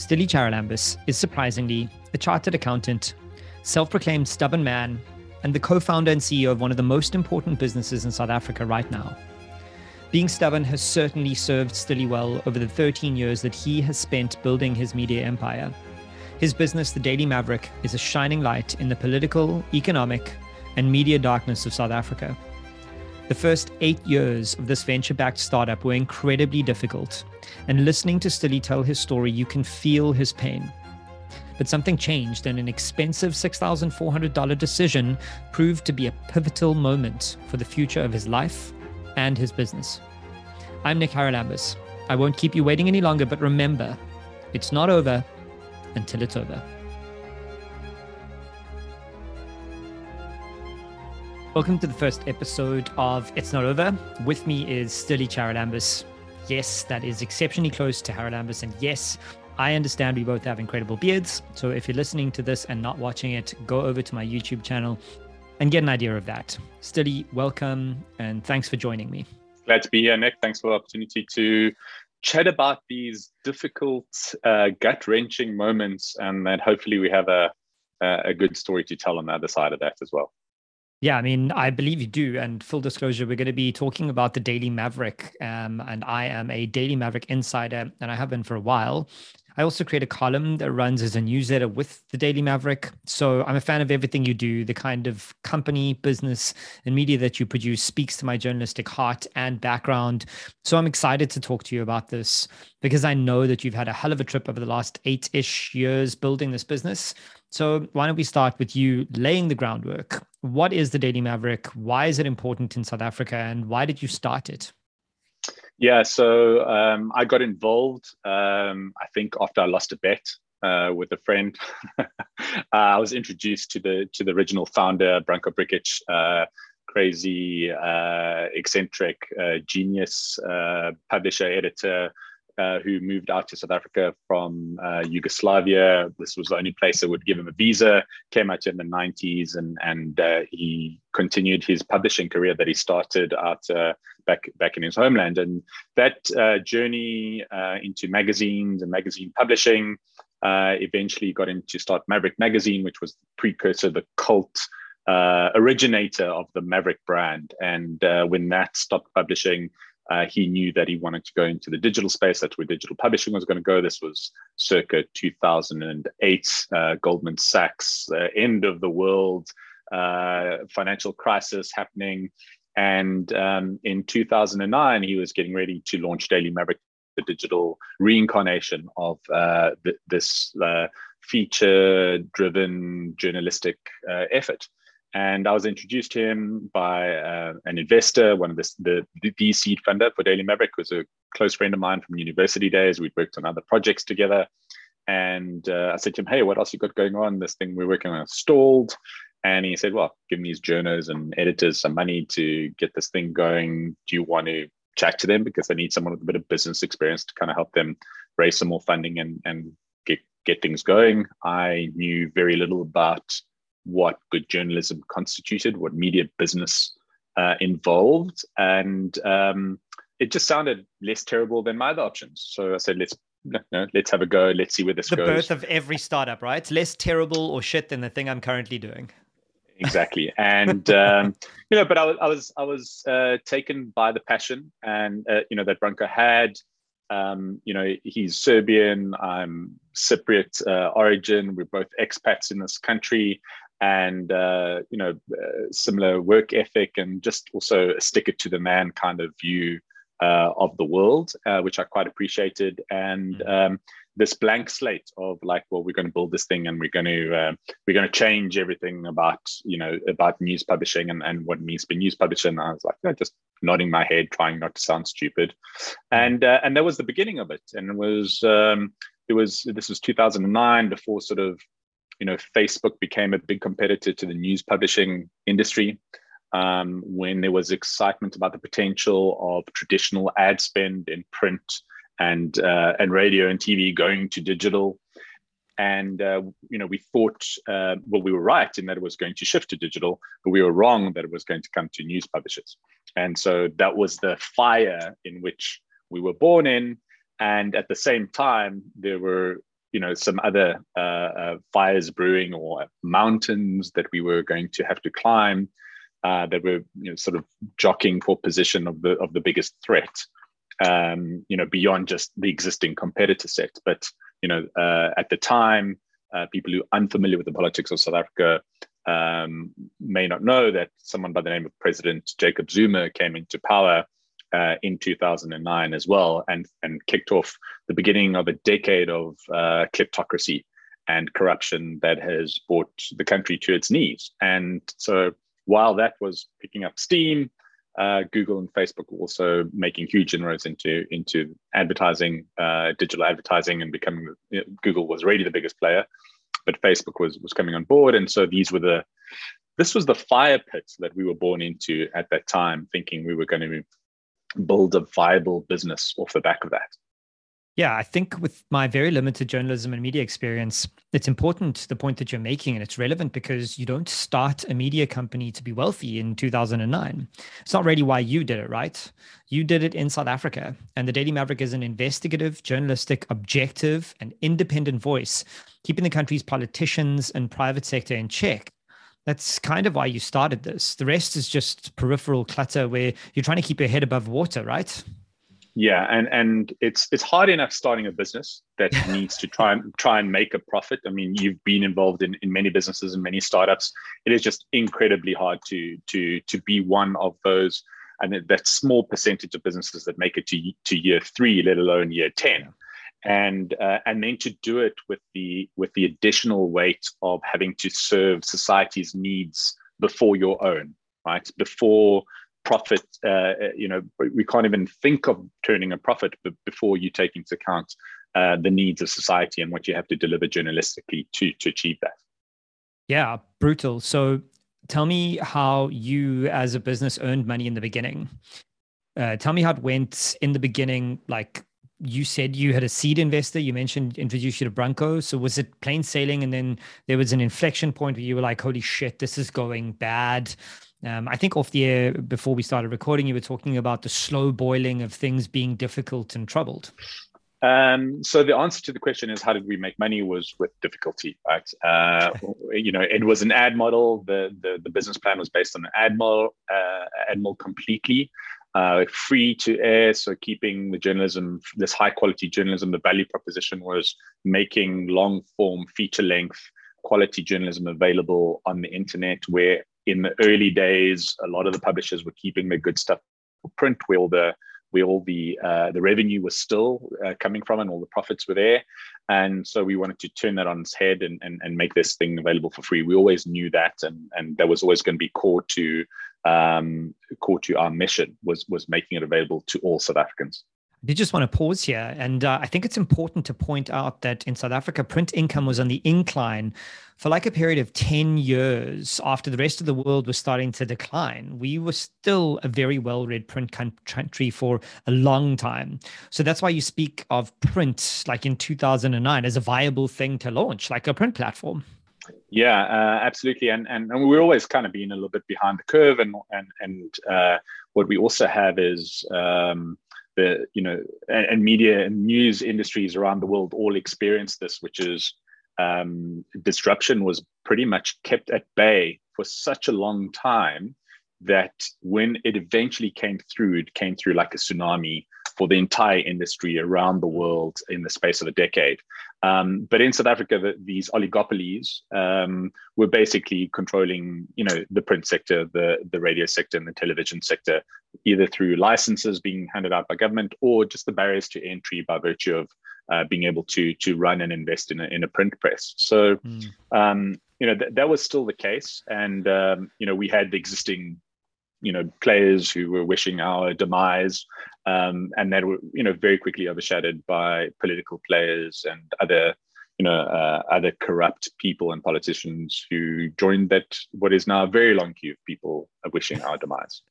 Styli Charalambous is surprisingly a chartered accountant, self proclaimed stubborn man, and the co founder and CEO of one of the most important businesses in South Africa right now. Being stubborn has certainly served Styli well over the 13 years that he has spent building his media empire. His business, The Daily Maverick, is a shining light in the political, economic, and media darkness of South Africa. The first eight years of this venture backed startup were incredibly difficult, and listening to Styli tell his story, you can feel his pain. But something changed, and an expensive $6,400 decision proved to be a pivotal moment for the future of his life and his business. I'm Nick Charalambous. I won't keep you waiting any longer, but remember, it's not over until it's over. Welcome to the first episode of It's Not Over. With me is Styli Charalambous. Yes, that is exceptionally close to Charalambous. And yes, I understand we both have incredible beards. So if you're listening to this and not watching it, go over to my YouTube channel and get an idea of that. Styli, welcome and thanks for joining me. Glad to be here, Nick. Thanks for the opportunity to chat about these difficult, uh, gut wrenching moments, and that hopefully we have a, a good story to tell on the other side of that as well. Yeah, I mean, I believe you do. And full disclosure, we're going to be talking about the Daily Maverick. Um, and I am a Daily Maverick insider, and I have been for a while. I also create a column that runs as a newsletter with the Daily Maverick. So I'm a fan of everything you do. The kind of company, business, and media that you produce speaks to my journalistic heart and background. So I'm excited to talk to you about this because I know that you've had a hell of a trip over the last eight ish years building this business. So, why don't we start with you laying the groundwork? What is the Daily Maverick? Why is it important in South Africa? And why did you start it? Yeah, so um, I got involved, um, I think, after I lost a bet. Uh, with a friend, uh, I was introduced to the to the original founder, Branko Brkic, uh, crazy, uh, eccentric, uh, genius uh, publisher, editor, uh, who moved out to South Africa from uh, Yugoslavia. This was the only place that would give him a visa. Came out in the 90s, and and uh, he continued his publishing career that he started out uh, back back in his homeland. And that uh, journey into magazines and magazine publishing eventually got him to start Maverick Magazine, which was the precursor, the cult. originator of the Maverick brand, and when that stopped publishing, uh, he knew that he wanted to go into the digital space. That's where digital publishing was going to go. This was circa 2008, uh, Goldman Sachs, uh, end of the world, uh, financial crisis happening. And um, in 2009, he was getting ready to launch Daily Maverick, the digital reincarnation of uh, th- this uh, feature driven journalistic effort and I was introduced to him by uh, an investor, one of the, the, the seed funder for Daily Maverick, was a close friend of mine from university days. We'd worked on other projects together. And uh, I said to him, hey, what else you got going on? This thing we're working on stalled. And he said, well, give me these journals and editors some money to get this thing going. Do you want to chat to them? Because they need someone with a bit of business experience to kind of help them raise some more funding and, and get, get things going. I knew very little about what good journalism constituted, what media business uh, involved, and um, it just sounded less terrible than my other options. So I said, let's no, no, let's have a go. Let's see where this the goes. The birth of every startup, right? It's less terrible or shit than the thing I'm currently doing. Exactly, and um, you know, but I, I was I was uh, taken by the passion, and uh, you know that Branko had. Um, you know, he's Serbian. I'm Cypriot uh, origin. We're both expats in this country, and uh, you know uh, similar work ethic and just also a stick it to the man kind of view uh, of the world uh, which i quite appreciated and mm. um, this blank slate of like well we're going to build this thing and we're going to uh, we're going to change everything about you know about news publishing and, and what means to be news publisher and i was like you know, just nodding my head trying not to sound stupid mm. and uh, and that was the beginning of it and it was um, it was this was 2009 before sort of you know, Facebook became a big competitor to the news publishing industry. Um, when there was excitement about the potential of traditional ad spend in print and uh, and radio and TV going to digital, and uh, you know we thought uh, well we were right in that it was going to shift to digital, but we were wrong that it was going to come to news publishers, and so that was the fire in which we were born in, and at the same time there were you know some other uh, uh, fires brewing or mountains that we were going to have to climb uh, that were you know sort of jockeying for position of the of the biggest threat um, you know beyond just the existing competitor set. But you know uh, at the time uh, people who are unfamiliar with the politics of South Africa um, may not know that someone by the name of President Jacob Zuma came into power uh, in 2009 as well, and and kicked off the beginning of a decade of uh, kleptocracy and corruption that has brought the country to its knees. And so, while that was picking up steam, uh, Google and Facebook were also making huge inroads into into advertising, uh, digital advertising, and becoming. You know, Google was already the biggest player, but Facebook was was coming on board, and so these were the this was the fire pit that we were born into at that time, thinking we were going to build a viable business off the back of that. Yeah, I think with my very limited journalism and media experience, it's important the point that you're making, and it's relevant because you don't start a media company to be wealthy in 2009. It's not really why you did it, right? You did it in South Africa, and the Daily Maverick is an investigative, journalistic, objective, and independent voice, keeping the country's politicians and private sector in check. That's kind of why you started this. The rest is just peripheral clutter where you're trying to keep your head above water, right? Yeah, and and it's it's hard enough starting a business that needs to try and try and make a profit. I mean, you've been involved in, in many businesses and many startups. It is just incredibly hard to to to be one of those and that small percentage of businesses that make it to to year three, let alone year ten and uh, and then to do it with the with the additional weight of having to serve society's needs before your own right? Before profit uh, you know we can't even think of turning a profit but before you take into account uh, the needs of society and what you have to deliver journalistically to to achieve that. Yeah brutal. So tell me how you as a business earned money in the beginning. Uh, tell me how it went in the beginning like you said you had a seed investor. You mentioned introduced you to Branko. So was it plain sailing, and then there was an inflection point where you were like, "Holy shit, this is going bad." Um, I think off the air before we started recording, you were talking about the slow boiling of things being difficult and troubled. Um, so the answer to the question is how did we make money was with difficulty, right? Uh, you know, it was an ad model. The, the the business plan was based on an ad model, uh, ad model completely uh, free to air. So keeping the journalism, this high quality journalism, the value proposition was making long form, feature length, quality journalism available on the internet. Where in the early days, a lot of the publishers were keeping the good stuff for print, where all the where all the uh, the revenue was still uh, coming from and all the profits were there. And so we wanted to turn that on its head and, and, and make this thing available for free. We always knew that, and, and that was always going to be core to um, core to our mission was was making it available to all South Africans. I did just want to pause here. And uh, I think it's important to point out that in South Africa, print income was on the incline for like a period of 10 years after the rest of the world was starting to decline. We were still a very well read print country for a long time. So that's why you speak of print like in 2009 as a viable thing to launch, like a print platform. Yeah, uh, absolutely, and, and and we're always kind of being a little bit behind the curve, and and and uh, what we also have is um, the you know and, and, media and news industries around the world all experienced this, which is um, disruption was pretty much kept at bay for such a long time that when it eventually came through, it came through like a tsunami for the entire industry around the world in the space of a decade. Um, but in South Africa, the, these oligopolies um, were basically controlling, you know, the print sector, the the radio sector, and the television sector, either through licenses being handed out by government or just the barriers to entry by virtue of uh, being able to to run and invest in a, in a print press. So, mm. um, you know, th- that was still the case, and um, you know, we had the existing you know players who were wishing our demise um, and that were you know very quickly overshadowed by political players and other you know uh, other corrupt people and politicians who joined that what is now a very long queue of people wishing our demise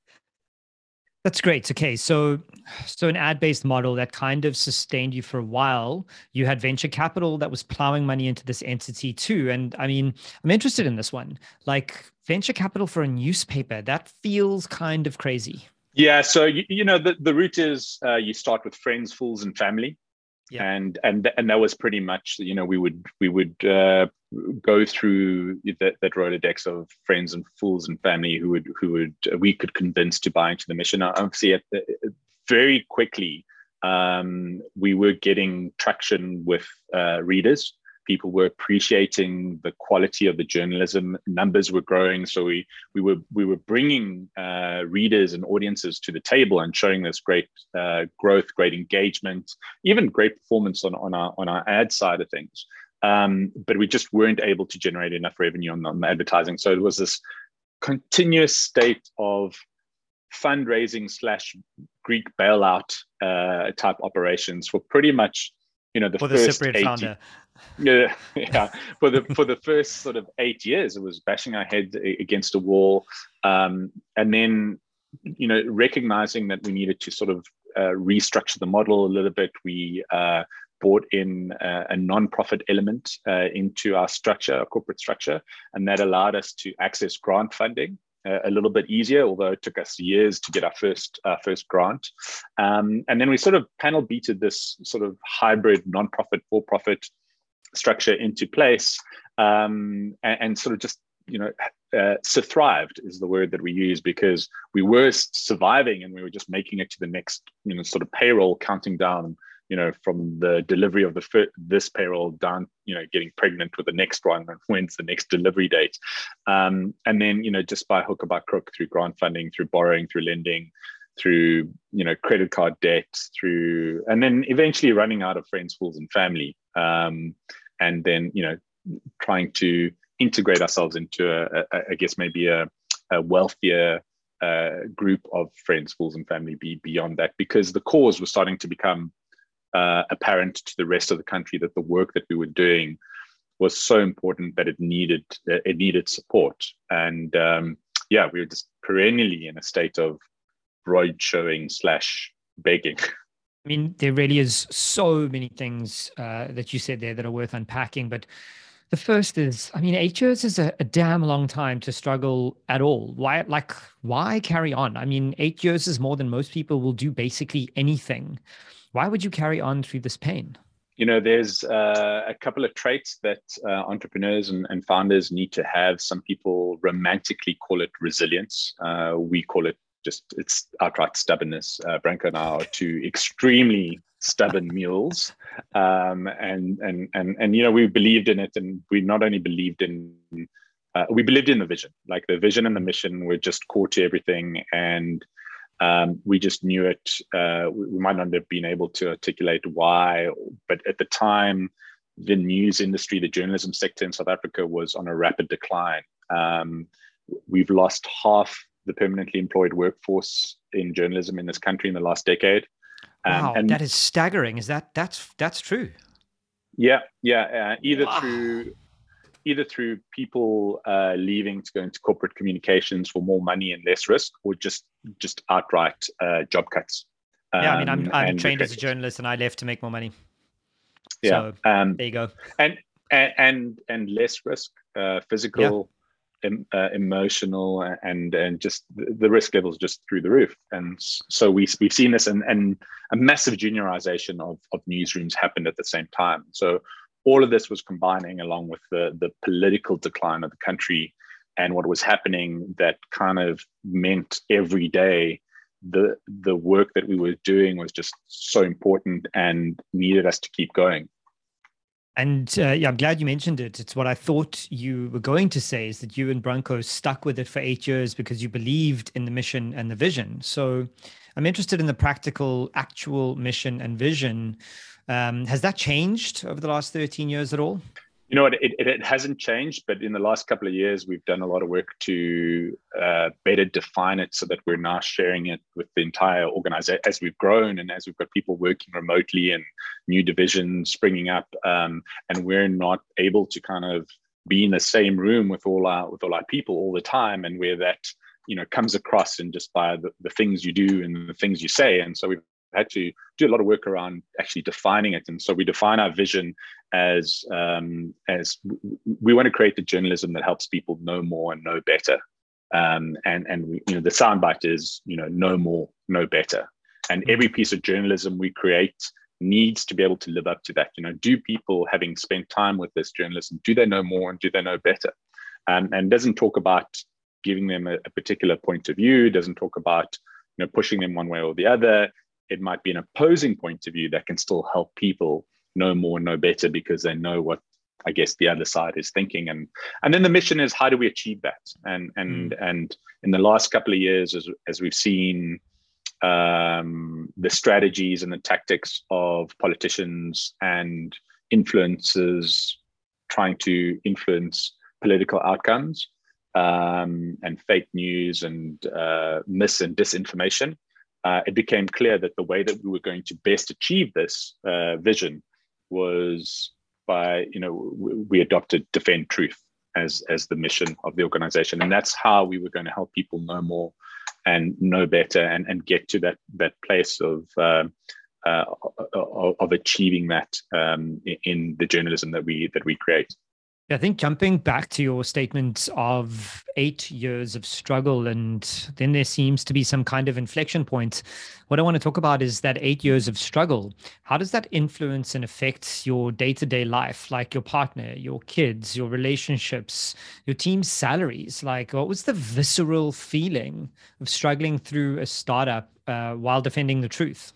that's great. Okay, so so an ad-based model that kind of sustained you for a while. You had venture capital that was plowing money into this entity too. And I mean, I'm interested in this one. Like venture capital for a newspaper, that feels kind of crazy. Yeah, so you, you know the, the route is uh, you start with friends, fools, and family. yeah. and and and that was pretty much you know we would we would uh, go through that, that rolodex of friends and fools and family who would who would we could convince to buy into the mission. Obviously the, very quickly um, we were getting traction with uh, readers. People were appreciating the quality of the journalism. Numbers were growing. So we we were we were bringing uh, readers and audiences to the table and showing this great uh, growth great engagement even great performance on, on our on our ad side of things um, but we just weren't able to generate enough revenue on, on advertising so it was this continuous state of fundraising slash greek bailout uh, type operations for pretty much you know the for first the 80, founder yeah, yeah. For the for the first sort of eight years, it was bashing our head against a wall, um, and then you know recognizing that we needed to sort of uh, restructure the model a little bit. We uh, brought in uh, a non-profit element uh, into our structure, our corporate structure, and that allowed us to access grant funding uh, a little bit easier, although it took us years to get our first uh, first grant. Um, and then we sort of panel beated this sort of hybrid non-profit for-profit structure into place um, and, and, sort of just you know uh, so thrived is the word that we use because we were surviving and we were just making it to the next you know sort of payroll counting down you know from the delivery of the fir- this payroll down you know getting pregnant with the next one and when's the next delivery date? Um, and then you know just by hook or by crook through grant funding through borrowing through lending through you know credit card debt through and then eventually running out of friends fools and family. Um, and then you know trying to integrate ourselves into a, a I guess maybe a, a wealthier uh, group of friends, fools, and family be beyond that because the cause was starting to become uh, apparent to the rest of the country that the work that we were doing was so important that it needed it needed support and um, yeah we were just perennially in a state of road showing slash begging I mean, there really is so many things uh, that you said there that are worth unpacking. But the first is, I mean, eight years is a, a, damn long time to struggle at all. Why, like, why carry on? I mean, eight years is more than most people will do basically anything. Why would you carry on through this pain? You know, there's uh, a couple of traits that uh, entrepreneurs and, and, founders need to have. Some people romantically call it resilience. Uh, we call it just it's outright stubbornness. Uh, Branko and I are two extremely stubborn mules, um, and and and and you know we believed in it, and we not only believed in uh, we believed in the vision, like the vision and the mission were just core to everything, and um, we just knew it. Uh, we, we might not have been able to articulate why, but at the time, the news industry, the journalism sector in South Africa was on a rapid decline. Um, we've lost half the permanently employed workforce in journalism in this country in the last decade. Um, wow, and that is staggering. Is that that's that's true? Yeah, yeah. Uh, either wow. through either through people uh, leaving to go into corporate communications for more money and less risk, or just just outright uh, job cuts. Um, yeah, I mean, I'm um, I'm trained as a journalist, and I left to make more money. Yeah, so, um, there you go. And and and, and less risk, uh, physical uh, emotional and and just the risk levels just through the roof and so we, we've seen this and, and a massive juniorization of, of newsrooms happened at the same time so all of this was combining along with the the political decline of the country and what was happening that kind of meant every day the the work that we were doing was just so important and needed us to keep going and uh, yeah, I'm glad you mentioned it. It's what I thought you were going to say is that you and Branko stuck with it for eight years because you believed in the mission and the vision. So I'm interested in the practical, actual mission and vision. Um, has that changed over the last 13 years at all? You know? It, it, it, hasn't changed, but in the last couple of years, we've done a lot of work to uh, better define it so that we're now sharing it with the entire organization as we've grown and as we've got people working remotely and new divisions springing up. Um, and we're not able to kind of be in the same room with all our with all our people all the time, and where that you know comes across and just by the, the things you do and the things you say. And so we've had to do a lot of work around actually defining it. And so we define our vision as um, as we want to create the journalism that helps people know more and know better. Um, and and we, you know the soundbite is you know know more, know better. And every piece of journalism we create needs to be able to live up to that. You know, do people having spent time with this journalism, do they know more and do they know better? Um, and doesn't talk about giving them a, a particular point of view, doesn't talk about you know pushing them one way or the other. It might be an opposing point of view that can still help people know more, and know better because they know what I guess the other side is thinking. And and then the mission is how do we achieve that? And and mm. and in the last couple of years, as as we've seen um, the strategies and the tactics of politicians and influencers trying to influence political outcomes um, and fake news and uh, mis and disinformation, uh, it became clear that the way that we were going to best achieve this uh, vision was by, you know, we adopted defend truth as as the mission of the organization, and that's how we were going to help people know more and know better and, and get to that that place of uh, uh, of achieving that um, in the journalism that we that we create. I think jumping back to your statement of eight years of struggle, and then there seems to be some kind of inflection point. What I want to talk about is that eight years of struggle. How does that influence and affect your day to day life, like your partner, your kids, your relationships, your team's salaries? Like, what was the visceral feeling of struggling through a startup uh, while defending the truth?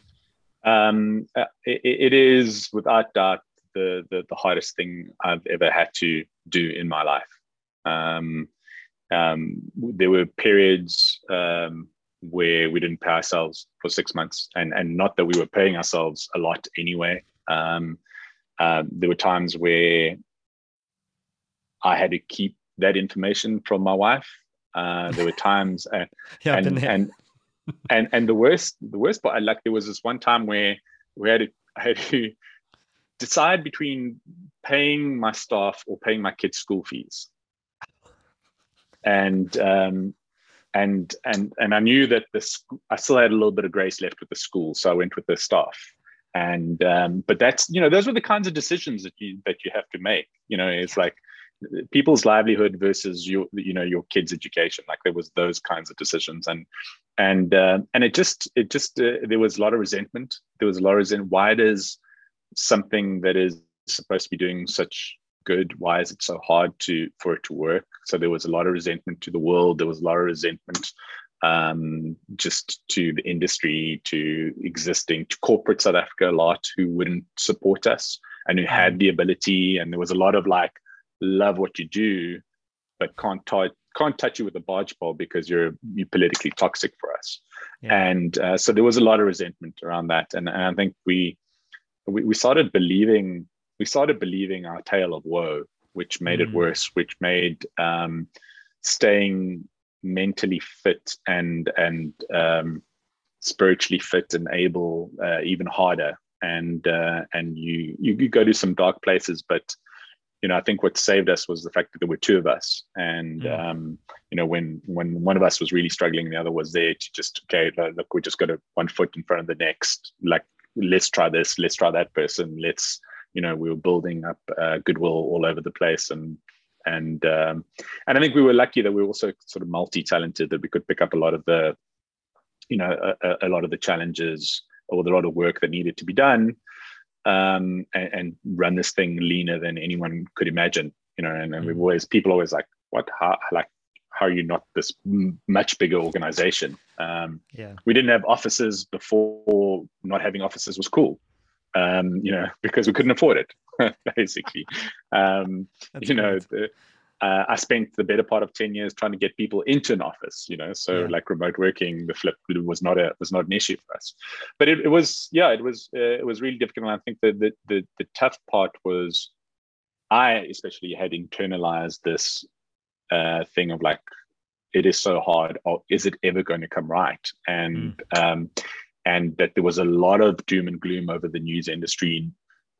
Um, uh, it, it is without doubt the, the, the hardest thing I've ever had to do in my life. Um, um, there were periods um, where we didn't pay ourselves for six months, and and not that we were paying ourselves a lot anyway. Um, uh, there were times where I had to keep that information from my wife. Uh, there were times, uh, yeah, and, and and and the worst the worst part, like there was this one time where we had to I had to decide between paying my staff or paying my kids' school fees. And um, and and and I knew that this I still had a little bit of grace left with the school, so I went with the staff. And um, but that's you know those were the kinds of decisions that you that you have to make. You know, it's like people's livelihood versus your you know your kids' education. Like there was those kinds of decisions, and and uh, and it just it just uh, there was a lot of resentment. There was a lot of resentment. Why does something that is supposed to be doing such good why is it so hard to for it to work? So there was a lot of resentment to the world. There was a lot of resentment um, just to the industry to existing to corporate south africa a lot who wouldn't support us and who had the ability. And there was a lot of like love what you do but can't touch can't touch you with a barge pole because you're you're politically toxic for us. Yeah. and uh, so there was a lot of resentment around that. And, and i think we we, we started believing we started believing our tale of woe, which made mm. it worse, which made um, staying mentally fit and and um, spiritually fit and able uh, even harder. And uh, and you, you you go to some dark places, but you know I think what saved us was the fact that there were two of us, and mm. um, you know when when one of us was really struggling, the other was there to just okay look we just got a one foot in front of the next, like let's try this, let's try that person, let's you know we were building up uh, goodwill all over the place and and um, and I think we were lucky that we were also sort of multi-talented that we could pick up a lot of the you know a, a lot of the challenges or a lot of work that needed to be done um, and, and, run this thing leaner than anyone could imagine you know and, and we've mm. always people always like what how like how are you not this much bigger organization? Um, yeah. We didn't have offices before. Not having offices was cool, um, you know, because we couldn't afford it, basically. Um, you know, the, uh, I spent the better part of ten years trying to get people into an office. You know, so yeah. like remote working, the flip was not a was not an issue for us. But it, it was, yeah, it was uh, it was really difficult. And I think that the, the the tough part was I especially had internalized this uh, thing of like it is so hard or is it ever going to come right and mm. um, and that there was a lot of doom and gloom over the news industry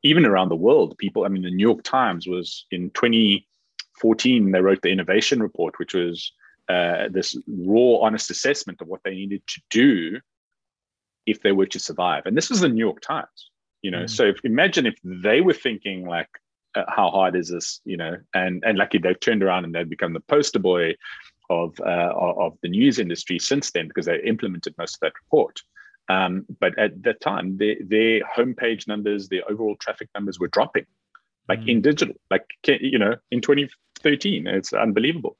even around the world people i mean the new york times was in 2014 they wrote the innovation report which was uh, this raw honest assessment of what they needed to do if they were to survive and this was the new york times you know mm. so if, imagine if they were thinking like how hard is this you know and and lucky they've turned around and they've become the poster boy of uh, of the news industry since then because they implemented most of that report Um, but at that time, their, their homepage numbers, their overall traffic numbers were dropping, like mm. in digital, like, you know, in 2013. It's unbelievable.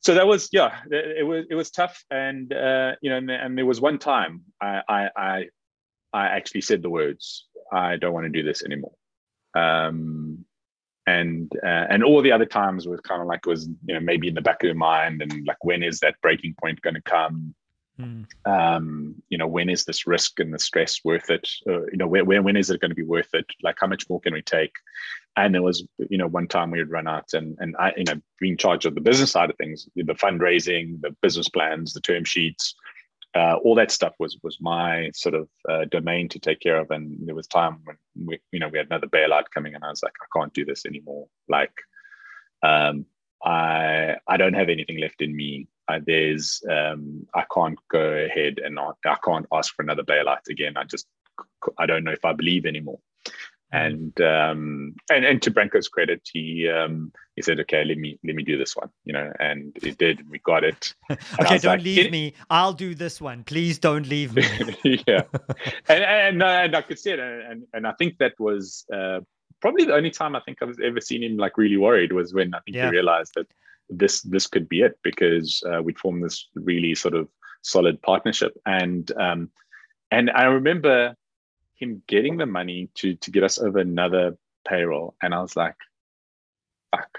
So that was, yeah, it was, it was tough. And, uh, you know, and, and there was one time I, I, I, I actually said the words, I don't want to do this anymore. Um, and uh, and all the other times was kind of like was you know maybe in the back of your mind and like when is that breaking point going to come? Mm. um, you know when is this risk and the stress worth it? Uh, you know when, when is it going to be worth it? Like how much more can we take? And there was you know one time we had run out and and i you know being in charge of the business side of things the fundraising the business plans the term sheets uh, all that stuff was was my sort of uh, domain to take care of. And there was time when we, you know, we had another bailout coming, and I was like, I can't do this anymore. Like, um, I I don't have anything left in me. I, there's um, I can't go ahead and not, I can't ask for another bailout again. I just I don't know if I believe anymore. And um, and and to Branko's credit, he um, he said, "Okay, let me let me do this one," you know, and he did. We got it. okay, don't like, leave me. I'll do this one. Please don't leave me. yeah, and and, and I could see it, and and I think that was uh, probably the only time I think I've ever seen him like really worried was when I think yeah. he realized that this this could be it because uh, we'd formed this really sort of solid partnership, and um, and I remember him getting the money to to get us over another payroll, and I was like, "Fuck!"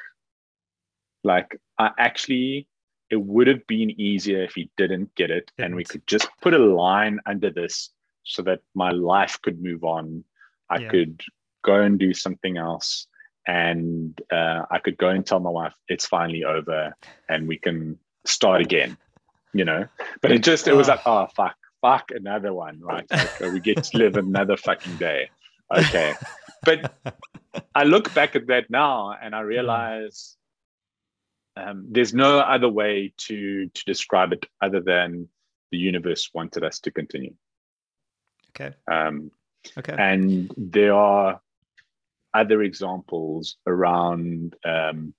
Like I actually, it would have been easier if he didn't get it, and we could just put a line under this so that my life could move on. I yeah. could go and do something else, and uh, I could go and tell my wife it's finally over, and we can start again. You know, but it just it was like, oh fuck, fuck another one, right? Okay, we get to live another fucking day. Okay. But I look back at that now and I realize um, there's no other way to to describe it other than the universe wanted us to continue. Okay. Um, okay. And there are other examples around um,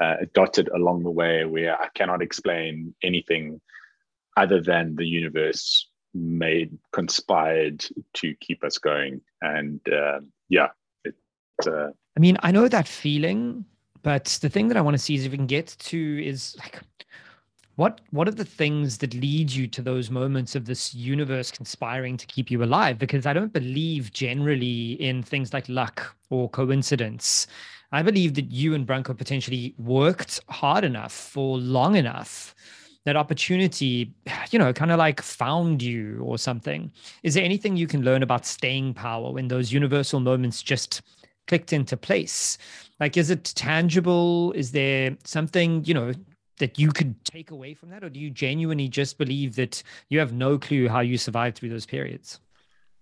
uh, dotted along the way where I cannot explain anything other than the universe made conspired to keep us going. And uh, yeah it, uh, i mean i know that feeling but the thing that i want to see is if we can get to is like what what are the things that lead you to those moments of this universe conspiring to keep you alive? Because i don't believe generally in things like luck or coincidence. I believe that you and branko potentially worked hard enough for long enough that opportunity, you know, kind of like found you or something. Is there anything you can learn about staying power when those universal moments just clicked into place? Like, is it tangible? Is there something, you know, that you could take away from that? Or do you genuinely just believe that you have no clue how you survived through those periods?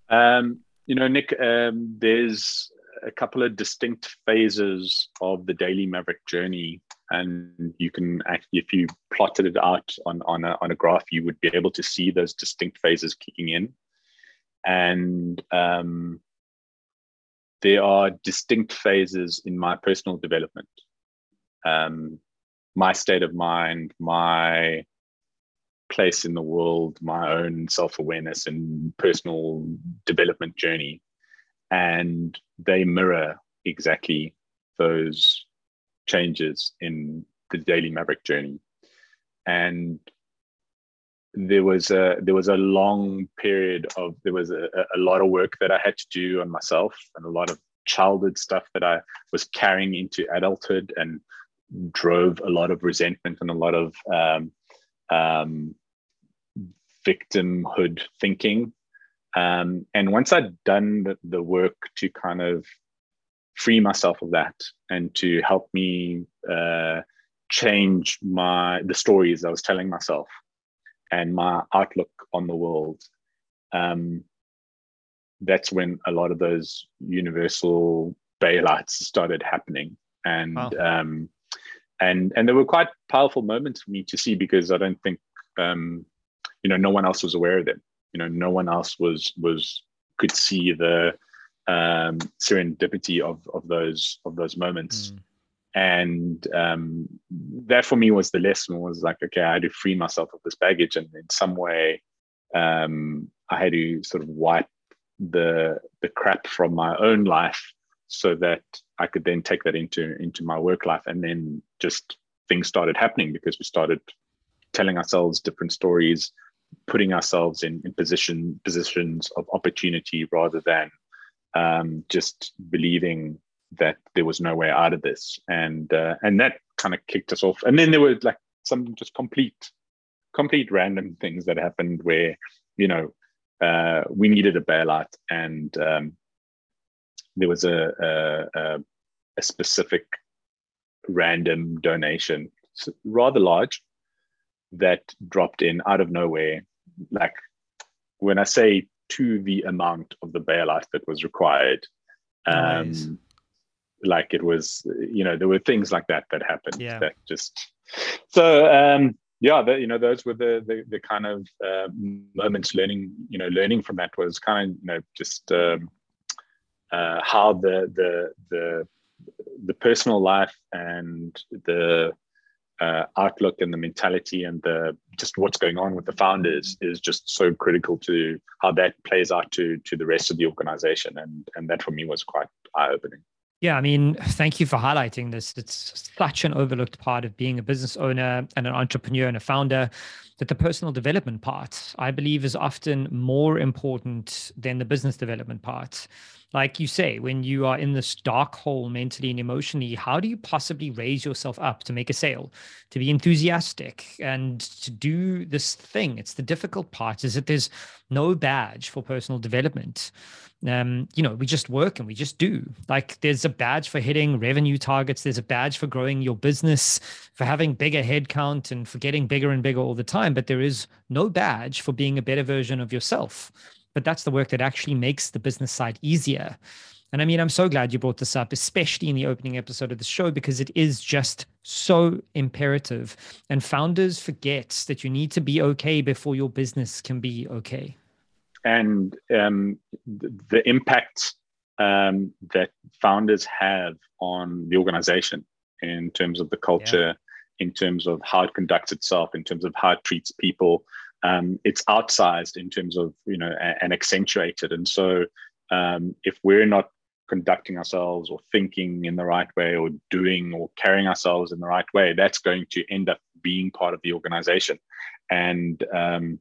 Um, you know, Nick, um, there's a couple of distinct phases of the daily maverick journey and you can actually if you plotted it out on, on, a, on a graph you would be able to see those distinct phases kicking in. And um, there are distinct phases in my personal development. Um, my state of mind my place in the world my own self-awareness and personal development journey. And they mirror exactly those changes in the daily Maverick journey. And there was a there was a long period of there was a, a lot of work that I had to do on myself and a lot of childhood stuff that I was carrying into adulthood and drove a lot of resentment and a lot of um, um, victimhood thinking. Um, and once I'd done the, the work to kind of free myself of that and to help me uh, change my the stories I was telling myself and my outlook on the world. Um, that's when a lot of those universal bailouts started happening, and wow. um, and and there were quite powerful moments for me to see because I don't think um, you know no one else was aware of them. You know, no one else was was could see the um, serendipity of of those of those moments. Mm. And um, that for me was the lesson was like, okay, I had to free myself of this baggage and in some way um, I had to sort of wipe the the crap from my own life so that I could then take that into into my work life, and then just things started happening because we started telling ourselves different stories, putting ourselves in, in position positions of opportunity rather than um, just believing that there was no way out of this, and uh, and that kind of kicked us off. And then there were like some just complete complete random things that happened where you know uh, we needed a bailout and um, there was a, a, a specific random donation rather large that dropped in out of nowhere like when i say to the amount of the bailout that was required um nice. like it was you know there were things like that that happened yeah. that just so um yeah the, you know those were the the, the kind of uh, moments learning you know learning from that was kind of you know just um, uh, how the the the the personal life and the uh, outlook and the mentality and the just what's going on with the founders is just so critical to how that plays out to to the rest of the organization and and that for me was quite eye opening. Yeah, I mean, thank you for highlighting this. It's such an overlooked part of being a business owner and an entrepreneur and a founder that the personal development part, I believe, is often more important than the business development part like you say, when you are in this dark hole mentally and emotionally, how do you possibly raise yourself up to make a sale, to be enthusiastic and to do this thing? It's the difficult part is that there's no badge for personal development. Um, you know, we just work and we just do. Like there's a badge for hitting revenue targets, there's a badge for growing your business, for having bigger headcount and for getting bigger and bigger all the time, but there is no badge for being a better version of yourself but that's the work that actually makes the business side easier. And I mean, I'm so glad you brought this up, especially in the opening episode of the show, because it is just so imperative. And founders forget that you need to be okay before your business can be okay. And um, the impact um, that founders have on the organization in terms of the culture, yeah. in terms of how it conducts itself, in terms of how it treats people, um, it's outsized in terms of you know and accentuated. And so um, if we're not conducting ourselves or thinking in the right way or doing or carrying ourselves in the right way that's going to end up being part of the organization. And um,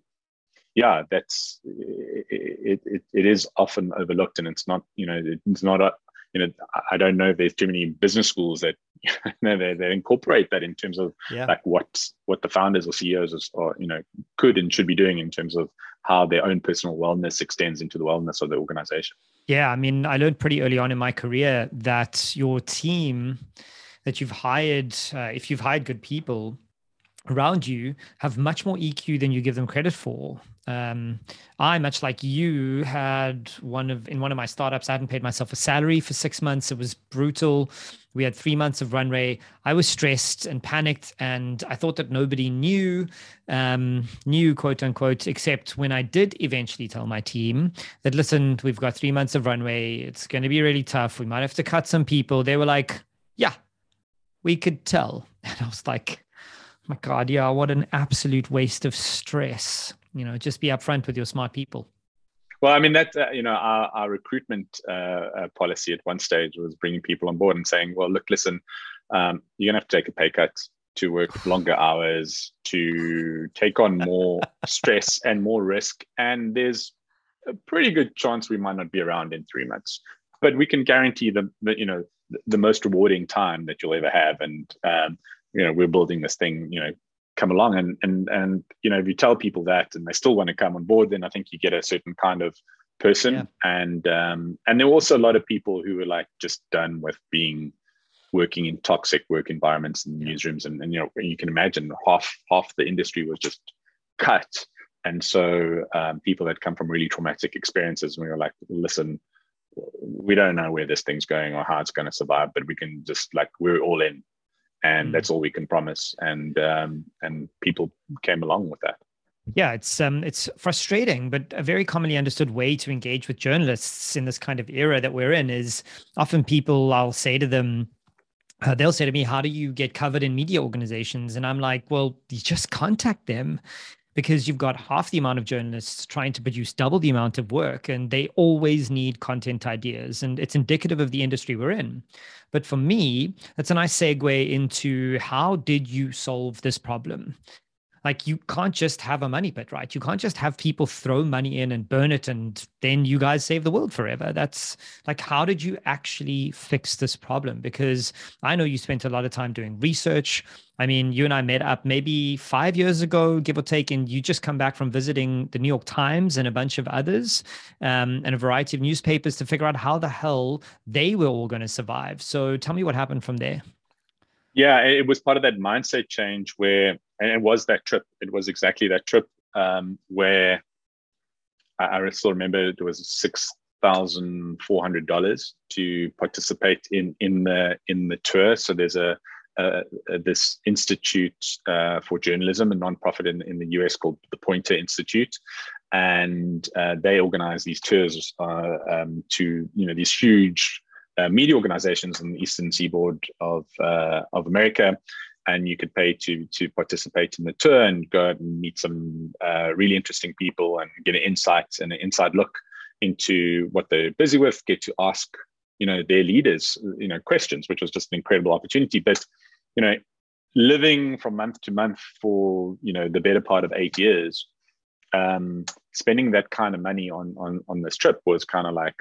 yeah that's it, it, it is often overlooked and it's not you know it's not a, you know i don't know if there's too many business schools that you know, they, they incorporate that in terms of yeah. like what what the founders or ceos or you know could and should be doing in terms of how their own personal wellness extends into the wellness of the organization yeah i mean i learned pretty early on in my career that your team that you've hired uh, if you've hired good people around you have much more EQ than you give them credit for. Um, I, much like you, had one of in one of my startups. I hadn't paid myself a salary for six months. It was brutal. We had three months of runway. I was stressed and panicked, and I thought that nobody knew, um, knew quote unquote, except when I did eventually tell my team that listen, we've got three months of runway. It's going to be really tough. We might have to cut some people. They were like, "Yeah, we could tell," and I was like my God, yeah, what an absolute waste of stress. You know, just be upfront with your smart people. Well, I mean, that, uh, you know, our, our recruitment uh, uh, policy at one stage was bringing people on board and saying, well, look, listen, um, you're going to have to take a pay cut to work longer hours, to take on more stress and more risk. And there's a pretty good chance we might not be around in three months. But we can guarantee the, the you know, the, the most rewarding time that you'll ever have. And um, you know we're building this thing you know come along and and and you know if you tell people that and they still want to come on board then i think you get a certain kind of person. Yeah. and um and there were also a lot of people who were like just done with being working in toxic work environments and newsrooms and, and you know you can imagine half half the industry was just cut. And so um, people had come from really traumatic experiences and we were like listen we don't know where this thing's going or how it's going to survive but we can just like we're all in and mm. that's all we can promise. And um, and people came along with that. Yeah it's um it's frustrating but a very commonly understood way to engage with journalists in this kind of era that we're in is often people i'll say to them uh, they'll say to me how do you get covered in media organizations? And i'm like well you just contact them because you've got half the amount of journalists trying to produce double the amount of work and they always need content ideas and it's indicative of the industry we're in. But for me that's a nice segue into how did you solve this problem? Like you can't just have a money pit right? You can't just have people throw money in and burn it and then you guys save the world forever. That's like how did you actually fix this problem? Because i know you spent a lot of time doing research i mean you and i met up maybe five years ago give or take and you just come back from visiting the new york times and a bunch of others um, and a variety of newspapers to figure out how the hell they were all going to survive. So tell me what happened from there. Yeah it was part of that mindset change where and it was that trip. It was exactly that trip um, where I, I, still remember it was six thousand four hundred dollars to participate in in the in the tour. So there's a, a, a this institute uh, for journalism a nonprofit in, in the us called the Poynter institute and uh, they organize these tours uh, um, to you know these huge uh, media organizations in the eastern seaboard of uh, of America, and you could pay to to participate in the tour and go out and meet some uh, really interesting people and get an insight and an inside look into what they're busy with. Get to ask you know their leaders you know questions, which was just an incredible opportunity. But you know, living from month to month for you know the better part of eight years, um, spending that kind of money on on on this trip was kind of like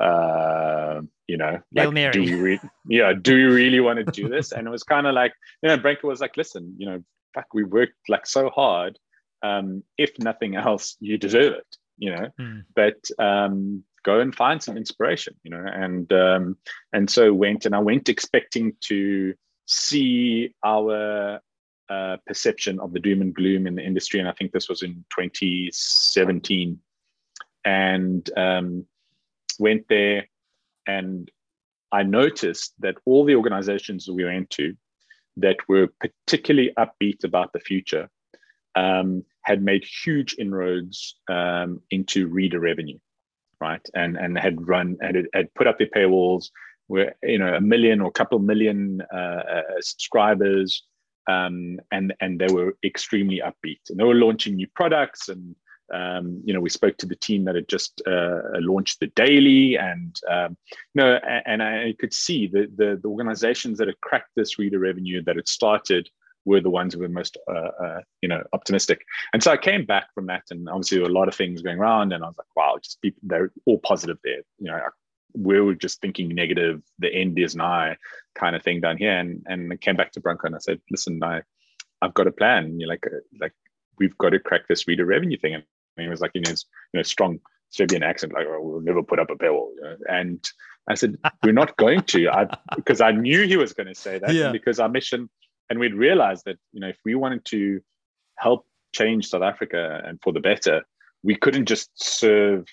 uh, you know, like, do we re- yeah, do you really want to do this? And it was kind of like, you know, Branko was like, listen, you know, fuck, we worked like so hard. Um, if nothing else, you deserve it, you know. Mm. But um, go and find some inspiration, you know. And um, and so went, and I went expecting to see our uh, perception of the doom and gloom in the industry, and I think this was in 2017. And um, went there and I noticed that all the organizations we went to that were particularly upbeat about the future um, had made huge inroads um, into reader revenue, right? And and had run had, had put up their paywalls, were you know a million or a couple million uh, uh, subscribers, um, and and they were extremely upbeat, and they were launching new products and um, you know, we spoke to the team that had just uh, launched the daily, and um, you know, and, and I could see the, the, the organizations that had cracked this reader revenue that had started were the ones who were most, uh, uh, you know, optimistic. And so I came back from that, and obviously there were a lot of things going around, and I was like, wow, just people, they're all positive there. You know, we were just thinking negative. The end is nigh, kind of thing down here. And and I came back to Branko and I said, listen, I, I've got a plan. You're like, uh, like we've got to crack this reader revenue thing. And he was like in his you know strong Serbian accent, like, oh, we'll never put up a paywall. You know? And I said, we're not going to, I, because I knew he was going to say that. Yeah. Because our mission, and we'd realized that, you know, if we wanted to help change South Africa and for the better, we couldn't just serve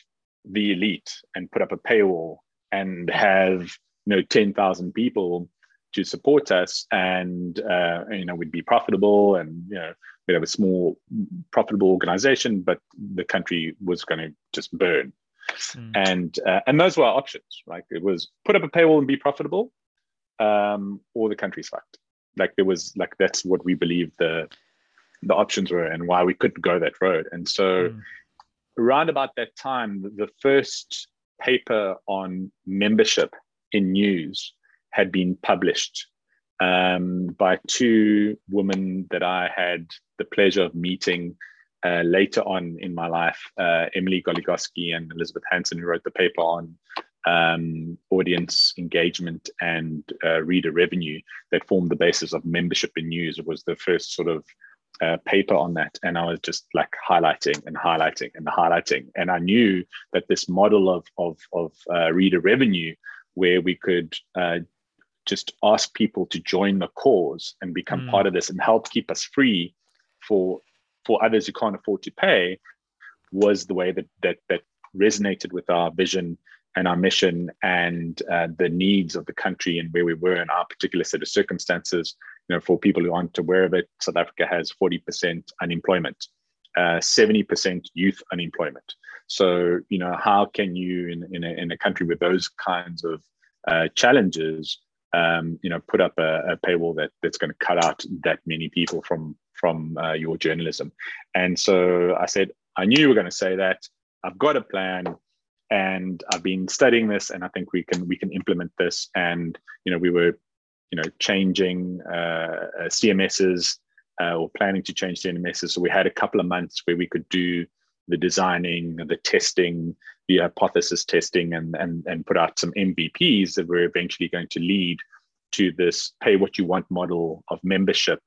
the elite and put up a paywall and have, you know, 10,000 people to support us and, uh, you know, we'd be profitable and, you know, we'd have a small profitable organization but the country was going to just burn mm. and uh, and those were our options like it was put up a paywall and be profitable um, or the country's fucked like there was like that's what we believe the the options were and why we couldn't go that road and so mm. around about that time the first paper on membership in news had been published um, by two women that I had the pleasure of meeting uh, later on in my life, uh, Emily Goligoski and Elizabeth Hansen, who wrote the paper on um, audience engagement and uh, reader revenue that formed the basis of membership in news. It was the first sort of uh, paper on that. And I was just like highlighting and highlighting and highlighting. And I knew that this model of, of, of uh, reader revenue, where we could uh, just ask people to join the cause and become mm. part of this and help keep us free for for others who can't afford to pay was the way that that that resonated with our vision and our mission and uh, the needs of the country and where we were in our particular set of circumstances. You know, for people who aren't aware of it, South Africa has 40% unemployment, uh, 70% youth unemployment. So, you know, how can you, in, in, a, in a country with those kinds of uh, challenges, um, you know, put up a, a, paywall that that's going to cut out that many people from from uh, your journalism. And so I said, I knew you were going to say that. I've got a plan, and I've been studying this, and I think we can we can implement this. And you know, we were, you know, changing uh, uh CMSs uh, or planning to change CMSs. So we had a couple of months where we could do the designing, the testing, the hypothesis testing, and and and put out some MVPs that were eventually going to lead to this pay what you want model of membership,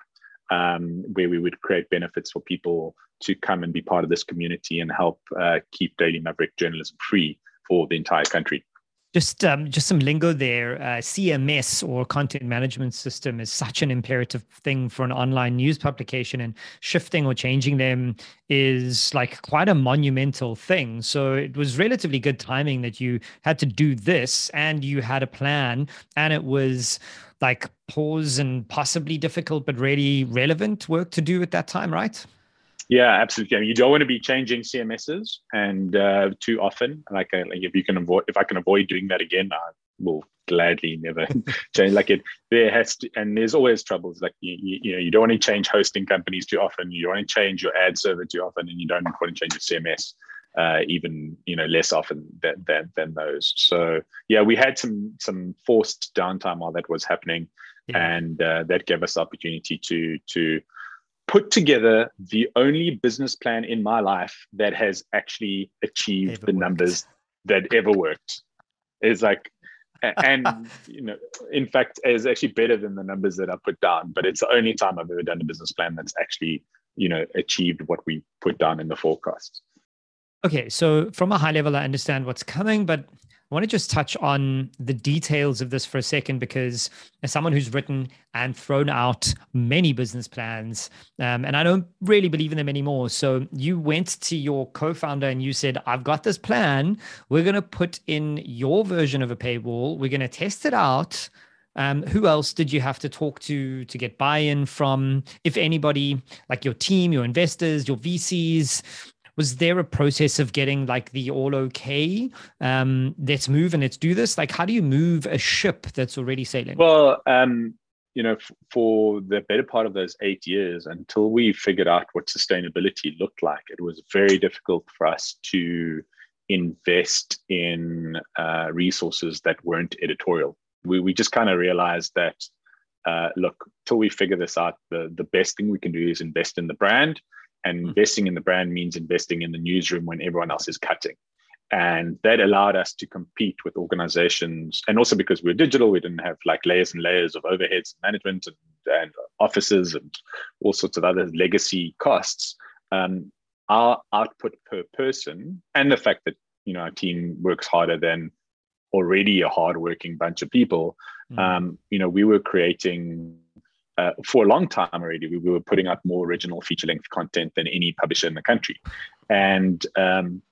um, where we would create benefits for people to come and be part of this community and help uh, keep Daily Maverick journalism free for the entire country. Just um, just some lingo there. Uh, CMS or content management system is such an imperative thing for an online news publication, and shifting or changing them is like quite a monumental thing. So it was relatively good timing that you had to do this, and you had a plan, and it was like pause and possibly difficult, but really relevant work to do at that time, right? Yeah, absolutely. I mean, you don't want to be changing CMSs and uh, too often. Like, like if you can avoid, if I can avoid doing that again, I will gladly never change. Like it, there has to, and there's always troubles. Like you, you, you, know, you don't want to change hosting companies too often. You don't want to change your ad server too often, and you don't want to change your CMS uh, even you know less often than, than than those. So yeah, we had some some forced downtime while that was happening, yeah. and uh, that gave us the opportunity to to put together the only business plan in my life that has actually achieved ever the worked. numbers that ever worked. Is like, and you know, in fact, is actually better than the numbers that I put down. But it's the only time I've ever done a business plan that's actually you know achieved what we put down in the forecast. Okay, so from a high level, I understand what's coming, but I want to just touch on the details of this for a second because, as someone who's written and thrown out many business plans, um, and I don't really believe in them anymore. So, you went to your co founder and you said, I've got this plan. We're going to put in your version of a paywall, we're going to test it out. Um, who else did you have to talk to to get buy-in from? If anybody, like your team, your investors, your VCs, was there a process of getting like the all okay um let's move and let's do this? Like how do you move a ship that's already sailing? Well um you know f- for the better part of those eight years until we figured out what sustainability looked like it was very difficult for us to invest in uh, resources that weren't editorial. We, we just kind of realized that uh, look till we figure this out the, the best thing we can do is invest in the brand and hmm. investing in the brand means investing in the newsroom when everyone else is cutting. And that allowed us to compete with organizations. And also because we are digital, we didn't have like layers and layers of overheads, and management, and, and offices, and all sorts of other legacy costs. Um, our output per person, and the fact that you know our team works harder than already a hardworking bunch of people, mm. um, you know, we were creating uh, for a long time already, we, we, were putting out more original feature length content than any publisher in the country. And, um,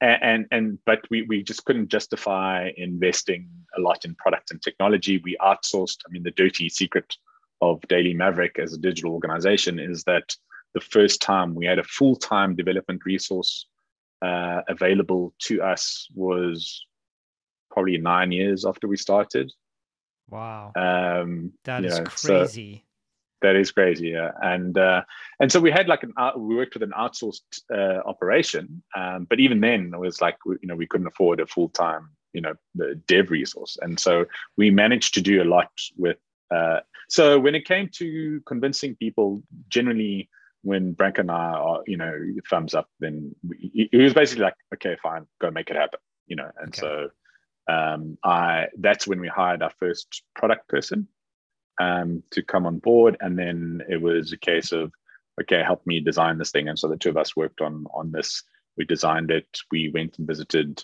and, and, but we, we just couldn't justify investing a lot in product and technology. We outsourced. I mean, the dirty secret of Daily Maverick as a digital organization is that the first time we had a full time development resource uh, available to us was probably nine years after we started. Wow. Um, that is know, crazy. So that is crazy, yeah. And uh, and so we had like an out, we worked with an outsourced uh, operation, um, but even then it was like you know we couldn't afford a full time you know the dev resource, and so we managed to do a lot with. Uh, so when it came to convincing people, generally when Branko and I are you know thumbs up, then we, it was basically like okay, fine, go make it happen, you know, and okay. so um, I that's when we hired our first product person um, to come on board, and then it was a case of okay, help me design this thing, and so the two of us worked on on this. We designed it. We went and visited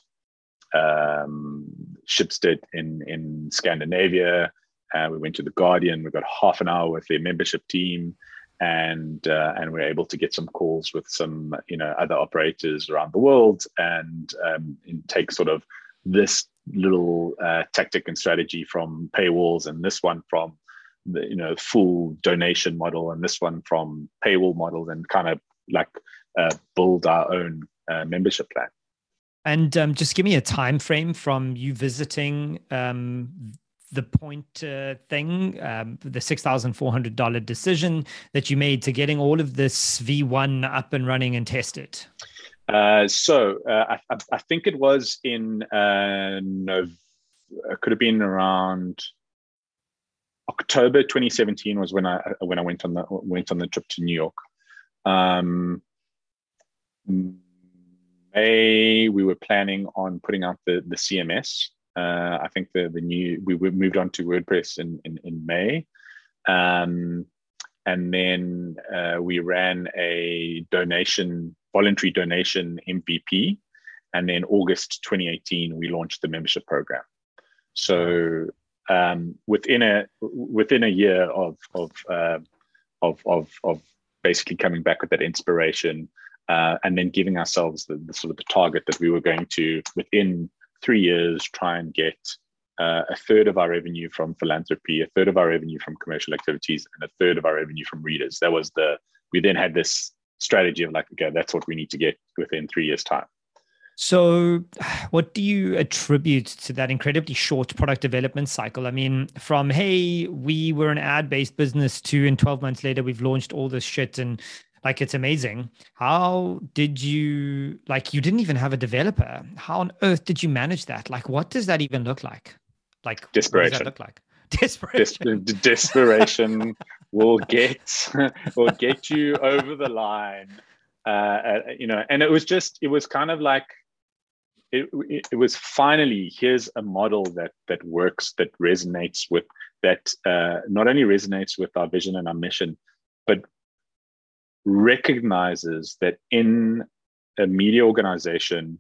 um, Schibsted in in Scandinavia. Uh, we went to the Guardian. We got half an hour with their membership team, and uh, and we are able to get some calls with some you know other operators around the world, and, um, and take sort of this little uh, tactic and strategy from paywalls and this one from the you know full donation model and this one from paywall model and kind of like uh, build our own uh, membership plan and um, just give me a time frame from you visiting um, the point uh, thing, um, the six thousand four hundred dollar decision that you made to getting all of this V one up and running and tested? Uh, so uh, I, I, think it was in uh, November. Could have been around October 2017 was when I when I went on the went on the trip to New York. Um, May we were planning on putting out the the CMS. Uh, I think the the new we moved on to WordPress in in, in May, um, and then uh, we ran a donation voluntary donation MVP, and then August 2018 we launched the membership program. So um, within a within a year of of, uh, of of of basically coming back with that inspiration uh, and then giving ourselves the, the, sort of the target that we were going to within three years try and get uh, a third of our revenue from philanthropy, a third of our revenue from commercial activities, and a third of our revenue from readers. That was the we then had this strategy of like, okay, that's what we need to get within three years' time. So, what do you attribute to that incredibly short product development cycle? I mean, from hey, we were an ad based business to in 12 months later, we've launched all this shit and like it's amazing. How did you like you didn't even have a developer? How on earth did you manage that? Like what does that even look like? Like desperation. What does that look like? Desperation. Des- desperation will get will get you over the line. Uh, you know, and it was just it was kind of like it, it, it, was finally here's a model that that works that resonates with that uh, not only resonates with our vision and our mission but recognizes that in a media organization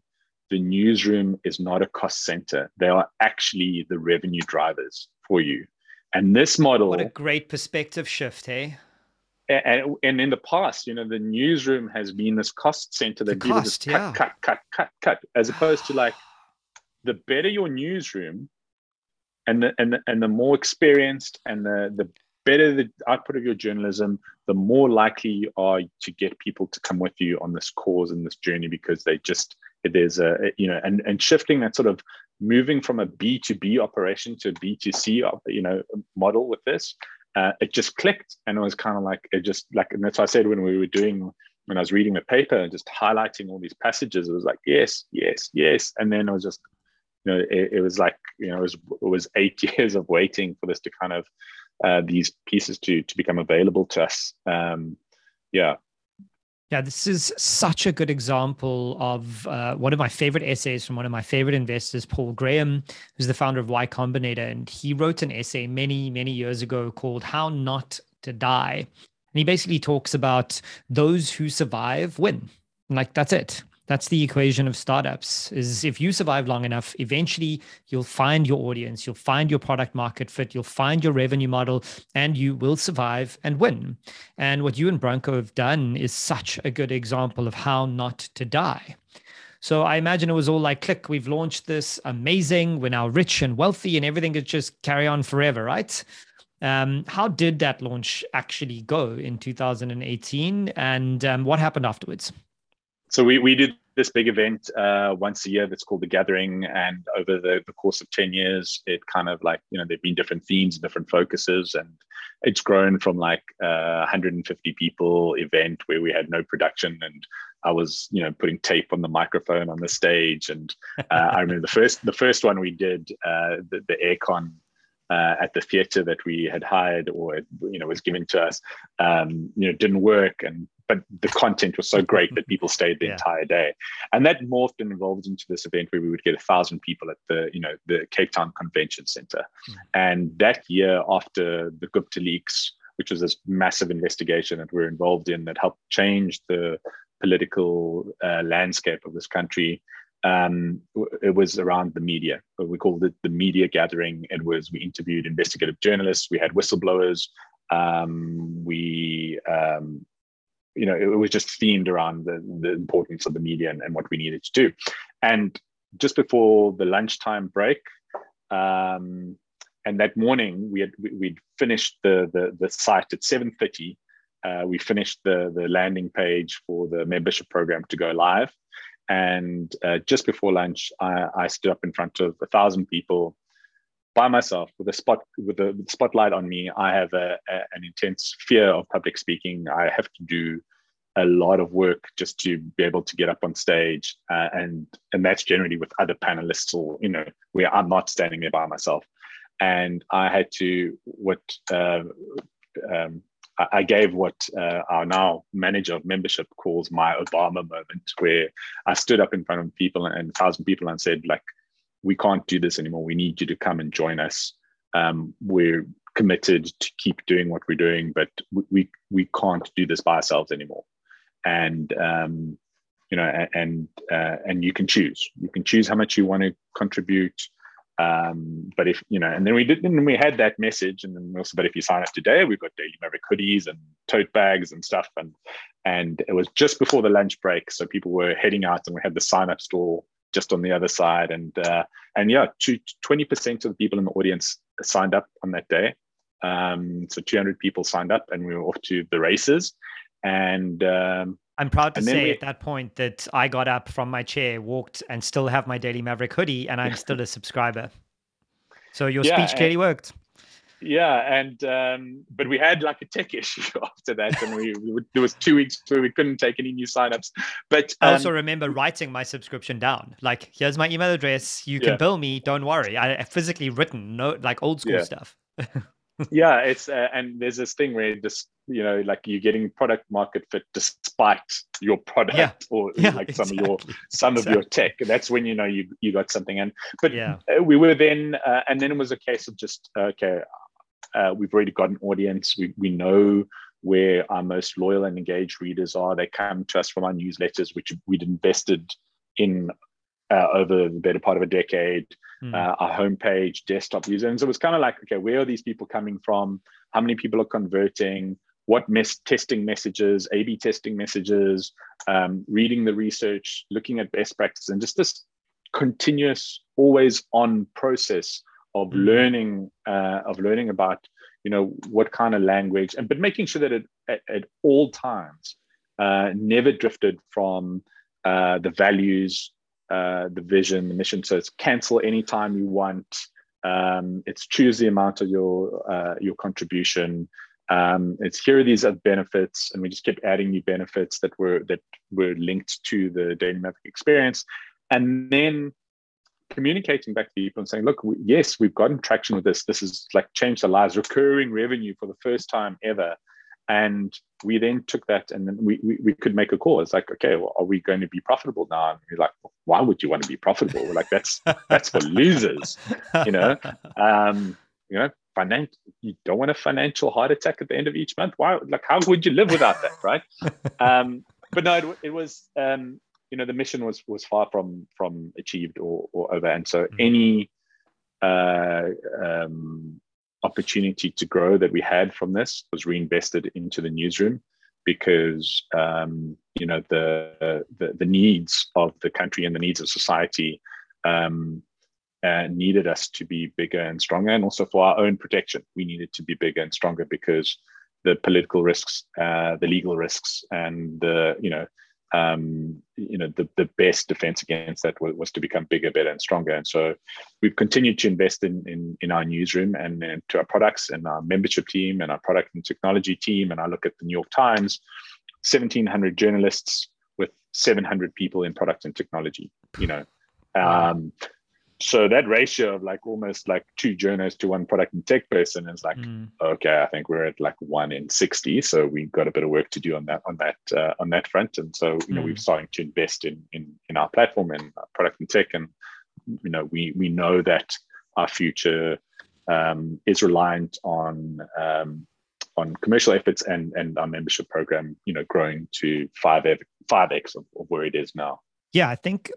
the newsroom is not a cost center they are actually the revenue drivers for you and this model what a great perspective shift hey and, and in the past, you know, the newsroom has been this cost center that gives us cut, yeah. cut, cut, cut, cut, as opposed to like the better your newsroom and the and the, and the more experienced and the the better the output of your journalism, the more likely you are to get people to come with you on this cause and this journey because they just there's a you know and and shifting that sort of moving from a B to B operation to a B to C you know model with this uh, it just clicked and it was kind of like it just like and that's what i said when we were doing when i was reading the paper and just highlighting all these passages it was like yes yes yes. And then it was just you know it, it was like you know it was, it was eight years of waiting for this to kind of uh, these pieces to to become available to us. Um, yeah yeah, this is such a good example of uh, one of my favorite essays from one of my favorite investors, Paul Graham, who's the founder of Y Combinator. And he wrote an essay many, many years ago called How Not to Die. And he basically talks about those who survive win. like, that's it. That's the equation of startups is if you survive long enough, eventually you'll find your audience, you'll find your product market fit, you'll find your revenue model, and you will survive and win. And what you and Branko have done is such a good example of how not to die. So I imagine it was all like, click, we've launched this amazing, we're now rich and wealthy, and everything could just carry on forever, right? Um, how did that launch actually go in 2018? And um, what happened afterwards? So we, we did this big event uh, once a year that's called the Gathering, and over the, the course of ten years, it kind of like you know there've been different themes, different focuses, and it's grown from like uh, 150 people event where we had no production and I was you know putting tape on the microphone on the stage, and uh, I remember the first the first one we did uh, the, the aircon uh, at the theater that we had hired or you know was given to us um, you know didn't work. And but the content was so great that people stayed the yeah. entire day and that morphed and evolved into this event where we would get a thousand people at the you know the cape town convention center mm. and that year after the gupta leaks which was this massive investigation that we're involved in that helped change the political uh, landscape of this country um, it was around the media. We called it the media gathering. It was we interviewed investigative journalists, we had whistleblowers, um, we um, you know it was just themed around the, the importance of the media and, and, what we needed to do. And just before the lunchtime break, um, and that morning we had we'd finished the the, the site at seven thirty. Uh, we finished the the landing page for the membership program to go live and uh, just before lunch, I, I, stood up in front of a thousand people by myself with a spot with the spotlight on me. I have a, a, an intense fear of public speaking. I have to do a lot of work just to be able to get up on stage, uh, and and that's generally with other panelists or you know where I'm not standing there by myself. And I had to what uh, um, I gave what uh, our now manager of membership calls my Obama moment, where I stood up in front of people and a thousand people and said, like, we can't do this anymore. We need you to come and join us. Um, we're committed to keep doing what we're doing, but we we, can't do this by ourselves anymore. And um, you know, and uh, and you can choose. You can choose how much you want to contribute. Um, but if you know, and then we did, and we had that message, and then we also, but if you sign up today, we've got Daily Maverick hoodies and tote bags and stuff, and and it was just before the lunch break, so people were heading out, and we had the sign up store just on the other side, and uh, and yeah, twenty percent of the people in the audience signed up on that day, um, so two hundred people signed up, and we were off to the races, and um, I'm proud to say we, at that point that I got up from my chair, walked, and still have my Daily Maverick hoodie, and I'm still a subscriber. So your yeah, speech clearly and, worked. Yeah, and um, but we had like a tech issue after that, and we, we there was two weeks where we couldn't take any new signups. But um, I also remember writing my subscription down. Like, here's my email address. You can yeah. bill me. Don't worry. I physically written no like old school yeah. stuff. yeah, it's uh, and there's this thing where just you know like you're getting product market fit despite your product yeah. or yeah, like some exactly. of your some exactly. of your tech. That's when you know you you got something in. But yeah. We were then, uh, and then it was a case of just okay, uh, we've already got an audience. We we know where our most loyal and engaged readers are. They come to us from our newsletters, which we'd invested in uh, over the better part of a decade, mm. uh, our homepage, desktop user. And so it was kind of like, okay, where are these people coming from? How many people are converting? What mes- testing messages, A B testing messages, um, reading the research, looking at best practice, and just this continuous, always on process of mm. learning, uh, of learning about, you know, what kind of language, and but making sure that it, at, at all times uh, never drifted from uh, the values uh, the vision, the mission. So it's cancel anytime you want. Um, it's choose the amount of your uh, your contribution. Um, it's here are these other benefits, and we just kept adding new benefits that were that were linked to the Daily Maverick experience, and then communicating back to people and saying, look, we, yes, we've gotten traction with this. This has like changed our lives. Recurring revenue for the first time ever and we then took that and then we, we, we could make a call. It's like, okay, well, are we going to be profitable now? And we're like, why would you want to be profitable? We're like, that's that's for losers, you know. Um, you know, financial you don't want a financial heart attack at the end of each month. Why like how would you live without that, right? um, but no, it, it was um, you know, the mission was was far from from achieved or or over. And so mm-hmm. any uh, um, opportunity to grow that we had from this was reinvested into the newsroom because um, you know the, the, the needs of the country and the needs of society um, uh, needed us to be bigger and stronger, and also for our own protection, we needed to be bigger and stronger because the political risks, uh, the legal risks, and the you know um, you know, the, the best defense against that was, was, to become bigger, better, and stronger. And so we've continued to invest in in, in our newsroom and, and to our products and our membership team and our product and technology team. And I look at the New York Times, 1,700 journalists with 700 people in product and technology. You know, um, so that ratio of like almost like two journalists to one product and tech person is like mm. okay i think we're at like one in 60 so we've got a bit of work to do on that on that uh, on that front and so you know mm. we're starting to invest in in in our platform and our product and tech and you know we we know that our future um, is reliant on um, on commercial efforts and and our membership program you know growing to 5 5x of, of where it is now yeah i think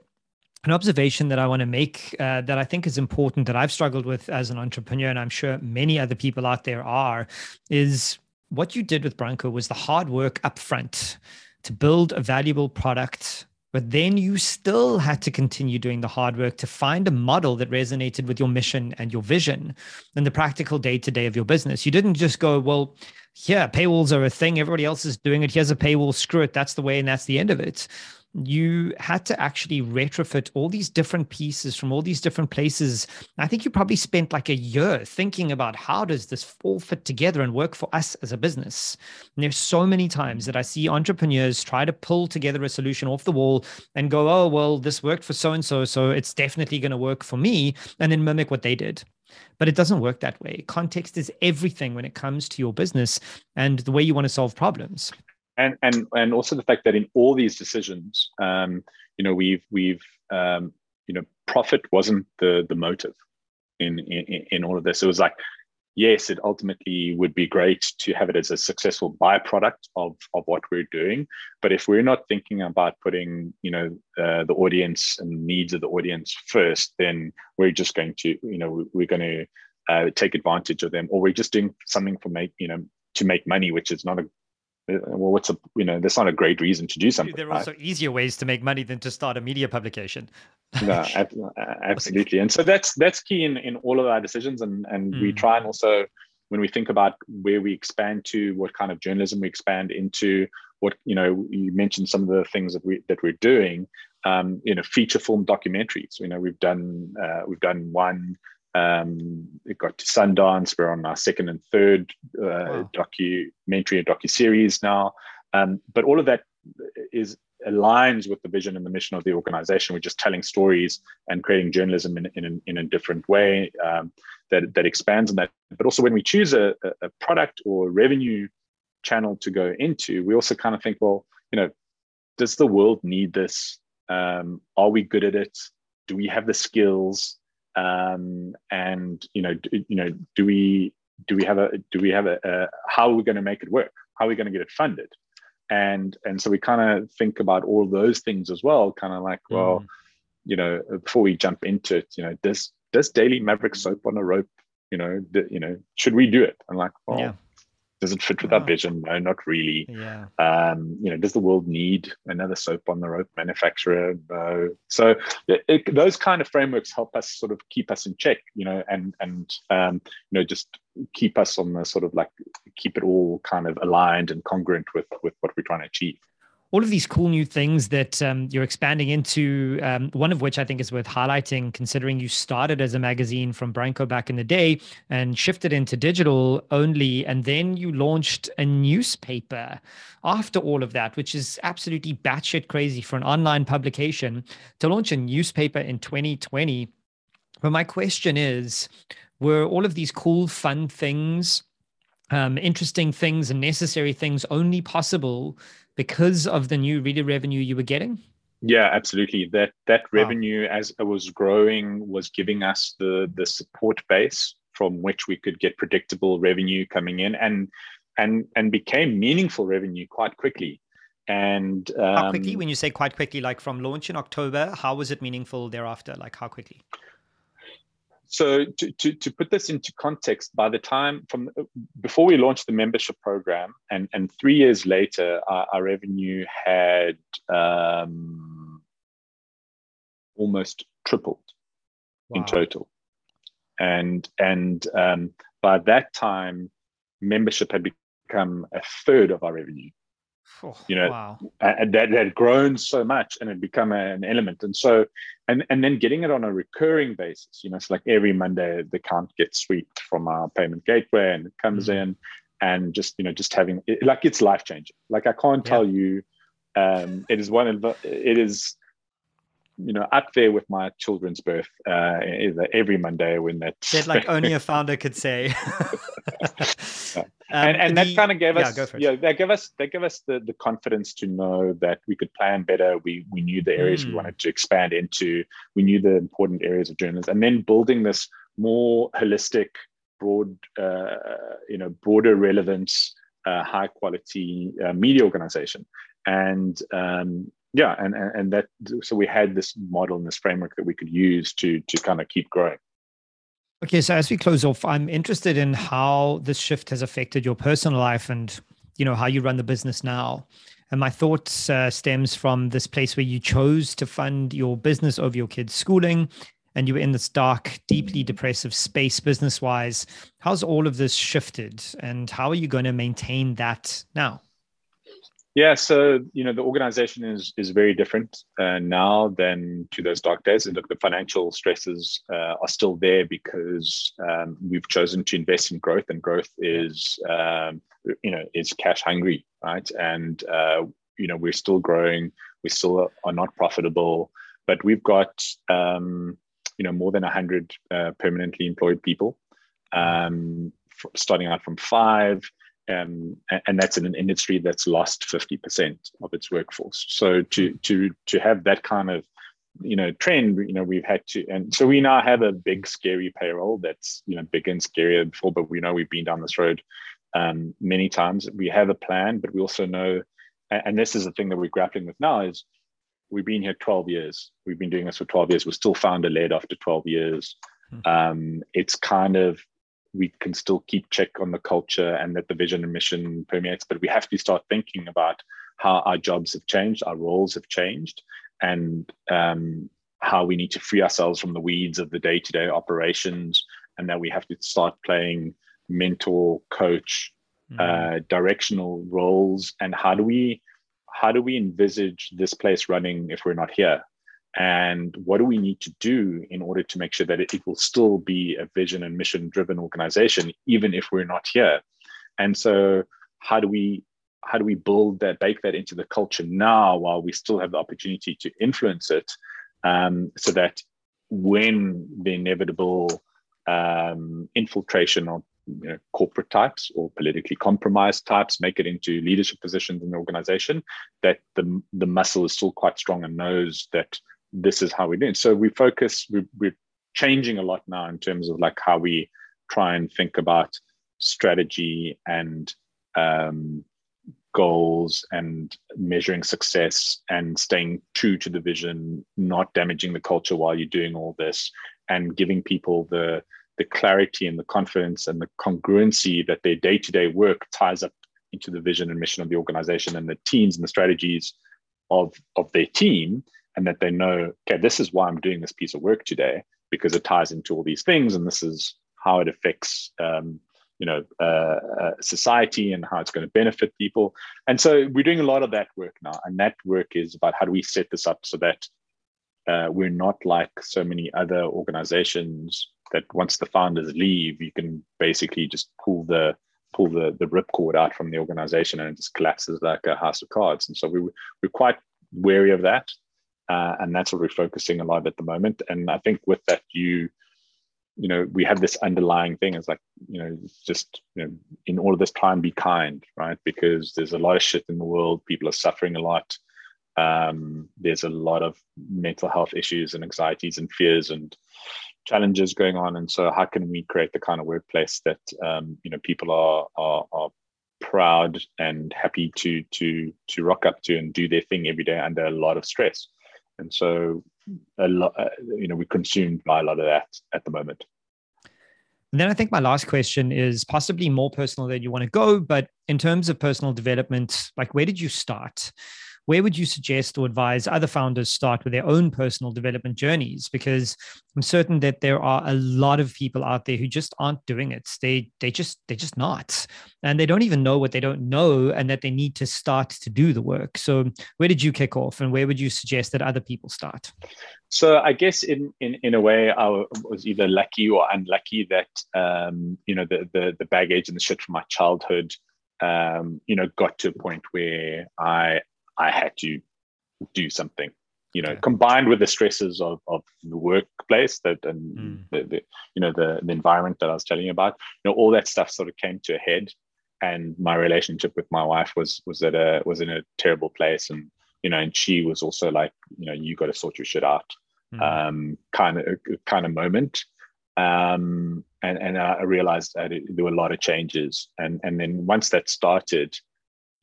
an observation that I want to make uh, that I think is important that I've struggled with as an entrepreneur, and I'm sure many other people out there are, is what you did with Branko was the hard work up front to build a valuable product. But then you still had to continue doing the hard work to find a model that resonated with your mission and your vision and the practical day to day of your business. You didn't just go, well, yeah, paywalls are a thing. Everybody else is doing it. Here's a paywall. Screw it. That's the way, and that's the end of it you had to actually retrofit all these different pieces from all these different places. I think you probably spent like a year thinking about how does this all fit together and work for us as a business. And there's so many times that I see entrepreneurs try to pull together a solution off the wall and go, oh, well, this worked for so and so, so it's definitely going to work for me, and then mimic what they did. But it doesn't work that way. Context is everything when it comes to your business and the way you want to solve problems and and and also the fact that in all these decisions, um, you know, we've we've um, you know, profit wasn't the the motive in in in all of this. It was like, yes, it ultimately would be great to have it as a successful byproduct of of what we're doing. But if we're not thinking about putting, you know, uh, the audience and needs of the audience first, then we're just going to, you know, we're going to uh, take advantage of them, or we're just doing something for make, you know, to make money, which is not a well what's a you know that's not a great reason to do something there are also easier ways to make money than to start a media publication. No absolutely. And so that's that's key in in all of our decisions and and mm. we try and also when we think about where we expand to what kind of journalism we expand into what you know you mentioned some of the things that we that we're doing um, you know feature film documentaries. You know we've done uh, we've done one um, it got to Sundance. We're on our second and third uh, wow. documentary and docu series now. Um, but all of that is aligns with the vision and the mission of the organization. We're just telling stories and creating journalism in, in, in a different way um, that, that expands on that. But also, when we choose a, a product or revenue channel to go into, we also kind of think, well, you know, does the world need this? Um, are we good at it? Do we have the skills? Um, and you know, do, you know, do we do we have a do we have a, a how are we going to make it work? How are we going to get it funded? And and so we kind of think about all those things as well. Kind of like, well, mm. you know, before we jump into it, you know, does does Daily Maverick soap on a rope? You know, you know, should we do it? And like, well, yeah does it fit with oh. our vision? No, not really. Yeah. Um, you know, does the world need another soap on the rope manufacturer? No. So it, those kind of frameworks help us sort of keep us in check, you know, and and um, you know just keep us on the sort of like keep it all kind of aligned and congruent with with what we're trying to achieve all of these cool new things that um, you're expanding into. Um, one of which I think is worth highlighting, considering you started as a magazine from Branko back in the day and shifted into digital only, and then you launched a newspaper after all of that, which is absolutely batshit crazy for an online publication to launch a newspaper in 2020. But my question is, were all of these cool, fun things? Um, interesting things and necessary things only possible because of the new reader revenue you were getting? Yeah, absolutely. That that revenue wow. as it was growing was giving us the the support base from which we could get predictable revenue coming in and and and became meaningful revenue quite quickly. And um, how quickly? When you say quite quickly, like from launch in October, how was it meaningful thereafter? Like how quickly? So to, to, to put this into context, by the time from before we launched the membership program, and, and three years later, our, our revenue had um, almost tripled wow. in total, and and um, by that time, membership had become a third of our revenue. Oh, you know, wow. that had grown so much and had become an element. And so, and and then getting it on a recurring basis, you know, it's like every Monday the account gets swept from our payment gateway and it comes mm-hmm. in, and just you know, just having it, like it's life changing. Like I can't yeah. tell you, um, it is one of the, it is you know up there with my children's birth uh every monday when that that like only a founder could say Um, and and the, that kind of gave us yeah, yeah that gave us that gave us the, the confidence to know that we could plan better. We we knew the areas mm. we hmm. wanted to expand into. We knew the important areas of journalism, and then building this more holistic, broad, uh, you know, broader relevance, uh, high quality uh, media organization, and um, yeah, and, and and that so we had this model and this framework that we could use to to kind of keep growing. Okay, so as we close off, I'm interested in how this shift has affected your personal life and you know how you run the business now. And my thoughts uh, stems from this place where you chose to fund your business over your kids' schooling, and you were in this dark, deeply depressive space business-wise. How's all of this shifted, and how are you going to maintain that now? Yeah, so you know the organization is is very different uh, now than to those dark days. And look, the financial stresses uh, are still there because um, we've chosen to invest in growth, and growth is um, you know is cash hungry, right? And uh, you know we're still growing, we still are not profitable, but we've got um, you know more than hundred uh, permanently employed people, um, starting out from five um, and that's in an industry that's lost 50% of its workforce. So to to to have that kind of you know trend, you know, we've had to, and so we now have a big scary payroll that's you know bigger and scarier before, but we know we've been down this road um, many times. We have a plan, but we also know, and this is the thing that we're grappling with now is we've been here 12 years. We've been doing this for 12 years. We're still founder led after 12 years. Hmm. Um, it's kind of we can still keep check on the culture and that the vision and mission permeates but we have to start thinking about how our jobs have changed our roles have changed and um, how we need to free ourselves from the weeds of the day-to-day operations and that we have to start playing mentor coach mm-hmm. uh, directional roles and how do we how do we envisage this place running if we're not here and what do we need to do in order to make sure that it, it will still be a vision and mission driven organization even if we're not here? And so how do we how do we build that bake that into the culture now while we still have the opportunity to influence it um, so that when the inevitable um, infiltration of you know, corporate types or politically compromised types make it into leadership positions in the organization that the, the muscle is still quite strong and knows that this is how we do it. So we focus, we, we're changing a lot now in terms of like how we try and think about strategy and um, goals and measuring success and staying true to the vision, not damaging the culture while you're doing all this, and giving people the the clarity and the confidence and the congruency that their day-to-day work ties up into the vision and mission of the organization and the teams and the strategies of of their team and that they know, okay, this is why I'm doing this piece of work today because it ties into all these things, and this is how it affects, um, you know, uh, uh, society and how it's going to benefit people. And so we're doing a lot of that work now, and that work is about how do we set this up so that uh, we're not like so many other organizations that once the founders leave, you can basically just pull the pull the the ripcord out from the organization and it just collapses like a house of cards. And so we we're quite wary of that. Uh, and that's what we're focusing a lot at the moment. And I think with that, you, you know, we have this underlying thing. It's like, you know, just you know, in all of this, and be kind, right? Because there's a lot of shit in the world. People are suffering a lot. Um, there's a lot of mental health issues and anxieties and fears and challenges going on. And so, how can we create the kind of workplace that um, you know people are are, are proud and happy to to to rock up to and do their thing every day under a lot of stress and so a lot uh, you know we're consumed by a lot of that at the moment and then I think my last question is possibly more personal than you want to go, but in terms of personal development, like where did you start? Where would you suggest or advise other founders start with their own personal development journeys? Because I'm certain that there are a lot of people out there who just aren't doing it. They they just they're just not, and they don't even know what they don't know, and that they need to start to do the work. So where did you kick off, and where would you suggest that other people start? So I guess in in, in a way I was either lucky or unlucky that um, you know the, the the baggage and the shit from my childhood um, you know got to a point where I I had to do something, you know, okay. combined with the stresses of, of the workplace that and mm. the, the, you know the, the environment that I was telling you about, you know, all that stuff sort of came to a head, and my relationship with my wife was was at a was in a terrible place, and you know, and she was also like, you know, you got to sort your shit out, mm. um, kind of kind of moment. Um, and and I realized that it, there were a lot of changes, and and then once that started,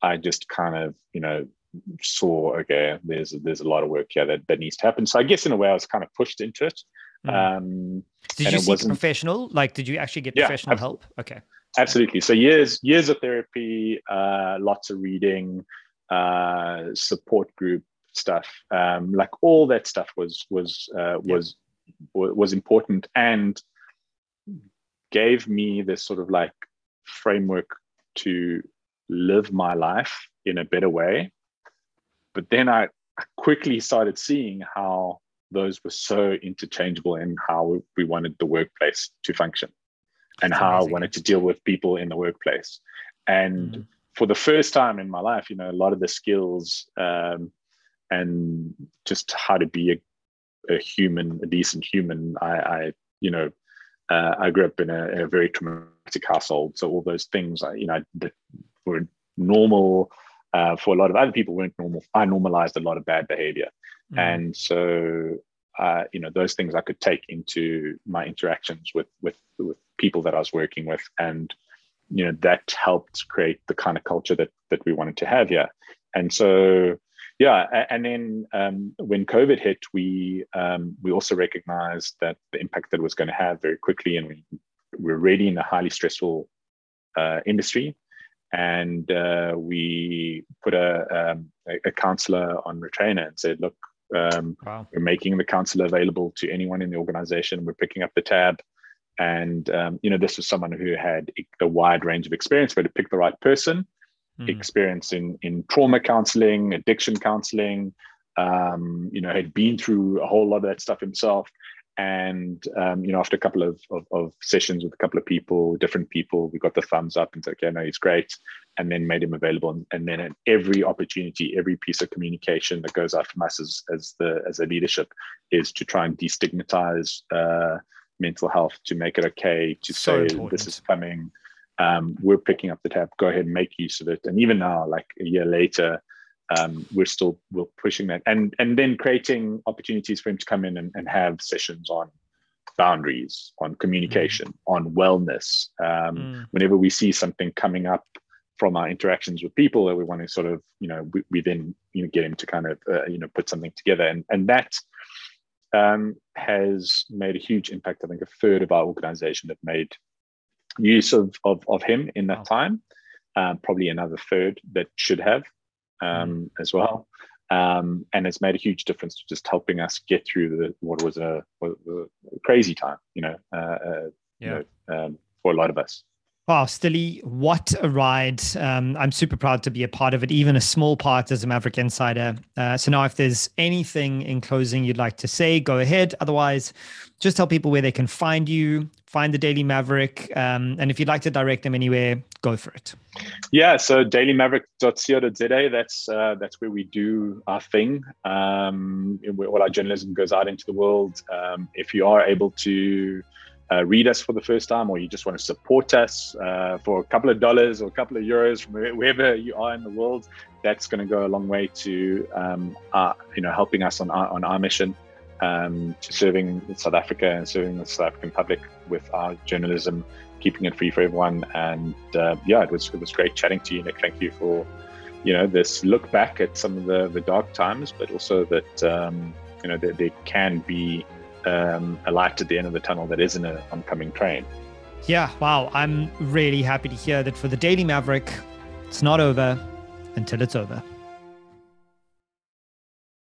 I just kind of you know saw okay there's there's a lot of work here that, that needs to happen so i guess in a way i was kind of pushed into it mm. um did you seek professional like did you actually get professional yeah, help okay absolutely so years years of therapy uh lots of reading uh support group stuff um like all that stuff was was uh was yeah. was important and gave me this sort of like framework to live my life in a better way. But then I quickly started seeing how those were so interchangeable in how we wanted the workplace to function and That's how amazing. I wanted to deal with people in the workplace. And mm. for the first time in my life, you know, a lot of the skills um, and just how to be a, a human, a decent human, I, I you know, uh, I grew up in a, in a, very traumatic household, so all those things, you know, that were normal uh, for a lot of other people weren't normal. I normalized a lot of bad behavior, mm. and so uh, you know those things I could take into my interactions with with with people that I was working with, and you know that helped create the kind of culture that that we wanted to have here. And so yeah, and then um, when COVID hit, we um, we also recognized that the impact that it was going to have very quickly, and we we're already in a highly stressful uh, industry, and uh, we put a, um, a, counselor on retainer and said, look, um, wow. we're making the counselor available to anyone in the organization. We're picking up the tab. And, um, you know, this was someone who had a wide range of experience, but to pick the right person mm. experience in in trauma counseling, addiction counseling. Um, you know, had been through a whole lot of that stuff himself. And um, you know, after a couple of, of, of, sessions with a couple of people, different people, we got the thumbs up and said, "Okay, no, he's great," and then made him available. And, and then at every opportunity, every piece of communication that goes out from us as as the as a leadership is to try and destigmatize uh, mental health, to make it okay, to so say important. this is coming um, we're picking up the tab. Go ahead and make use of it. And even now, like a year later, um, we're still we're pushing that, and and then creating opportunities for him to come in and, and have sessions on boundaries, on communication, mm. on wellness. Um, mm. Whenever we see something coming up from our interactions with people that we want to sort of, you know, we, we then you know get him to kind of uh, you know put something together, and and that um, has made a huge impact. I think a third of our organization have made use of, of, of him in that time. Um, probably another third that should have um, mm. as well. Um, and it's made a huge difference to just helping us get through the, what was a, a crazy time, you know, uh, uh, yeah. you know um, for a lot of us. Wow, Styli, what a ride. Um, I'm super proud to be a part of it, even a small part as a Maverick Insider. Uh, so now if there's anything in closing you'd like to say, go ahead. Otherwise, just tell people where they can find you, find the Daily Maverick. Um, and if you'd like to direct them anywhere, go for it. Yeah, so dailymaverick.co.za, that's, uh, that's where we do our thing. Um, all our journalism goes out into the world. Um, if you are able to uh, read us for the first time, or you just want to support us uh, for a couple of dollars or a couple of euros from wherever you are in the world, that's going to go a long way to um, you know helping us on our, on our mission um, to serving South Africa and serving the South African public with our journalism, keeping it free for everyone. And uh, yeah, it was it was great chatting to you, Nick. Thank you for you know this look back at some of the the dark times, but also that um, you know there, there can be um, a light at the end of the tunnel that isn't an oncoming train. Yeah, wow. I'm really happy to hear that for the Daily Maverick, it's not over until it's over.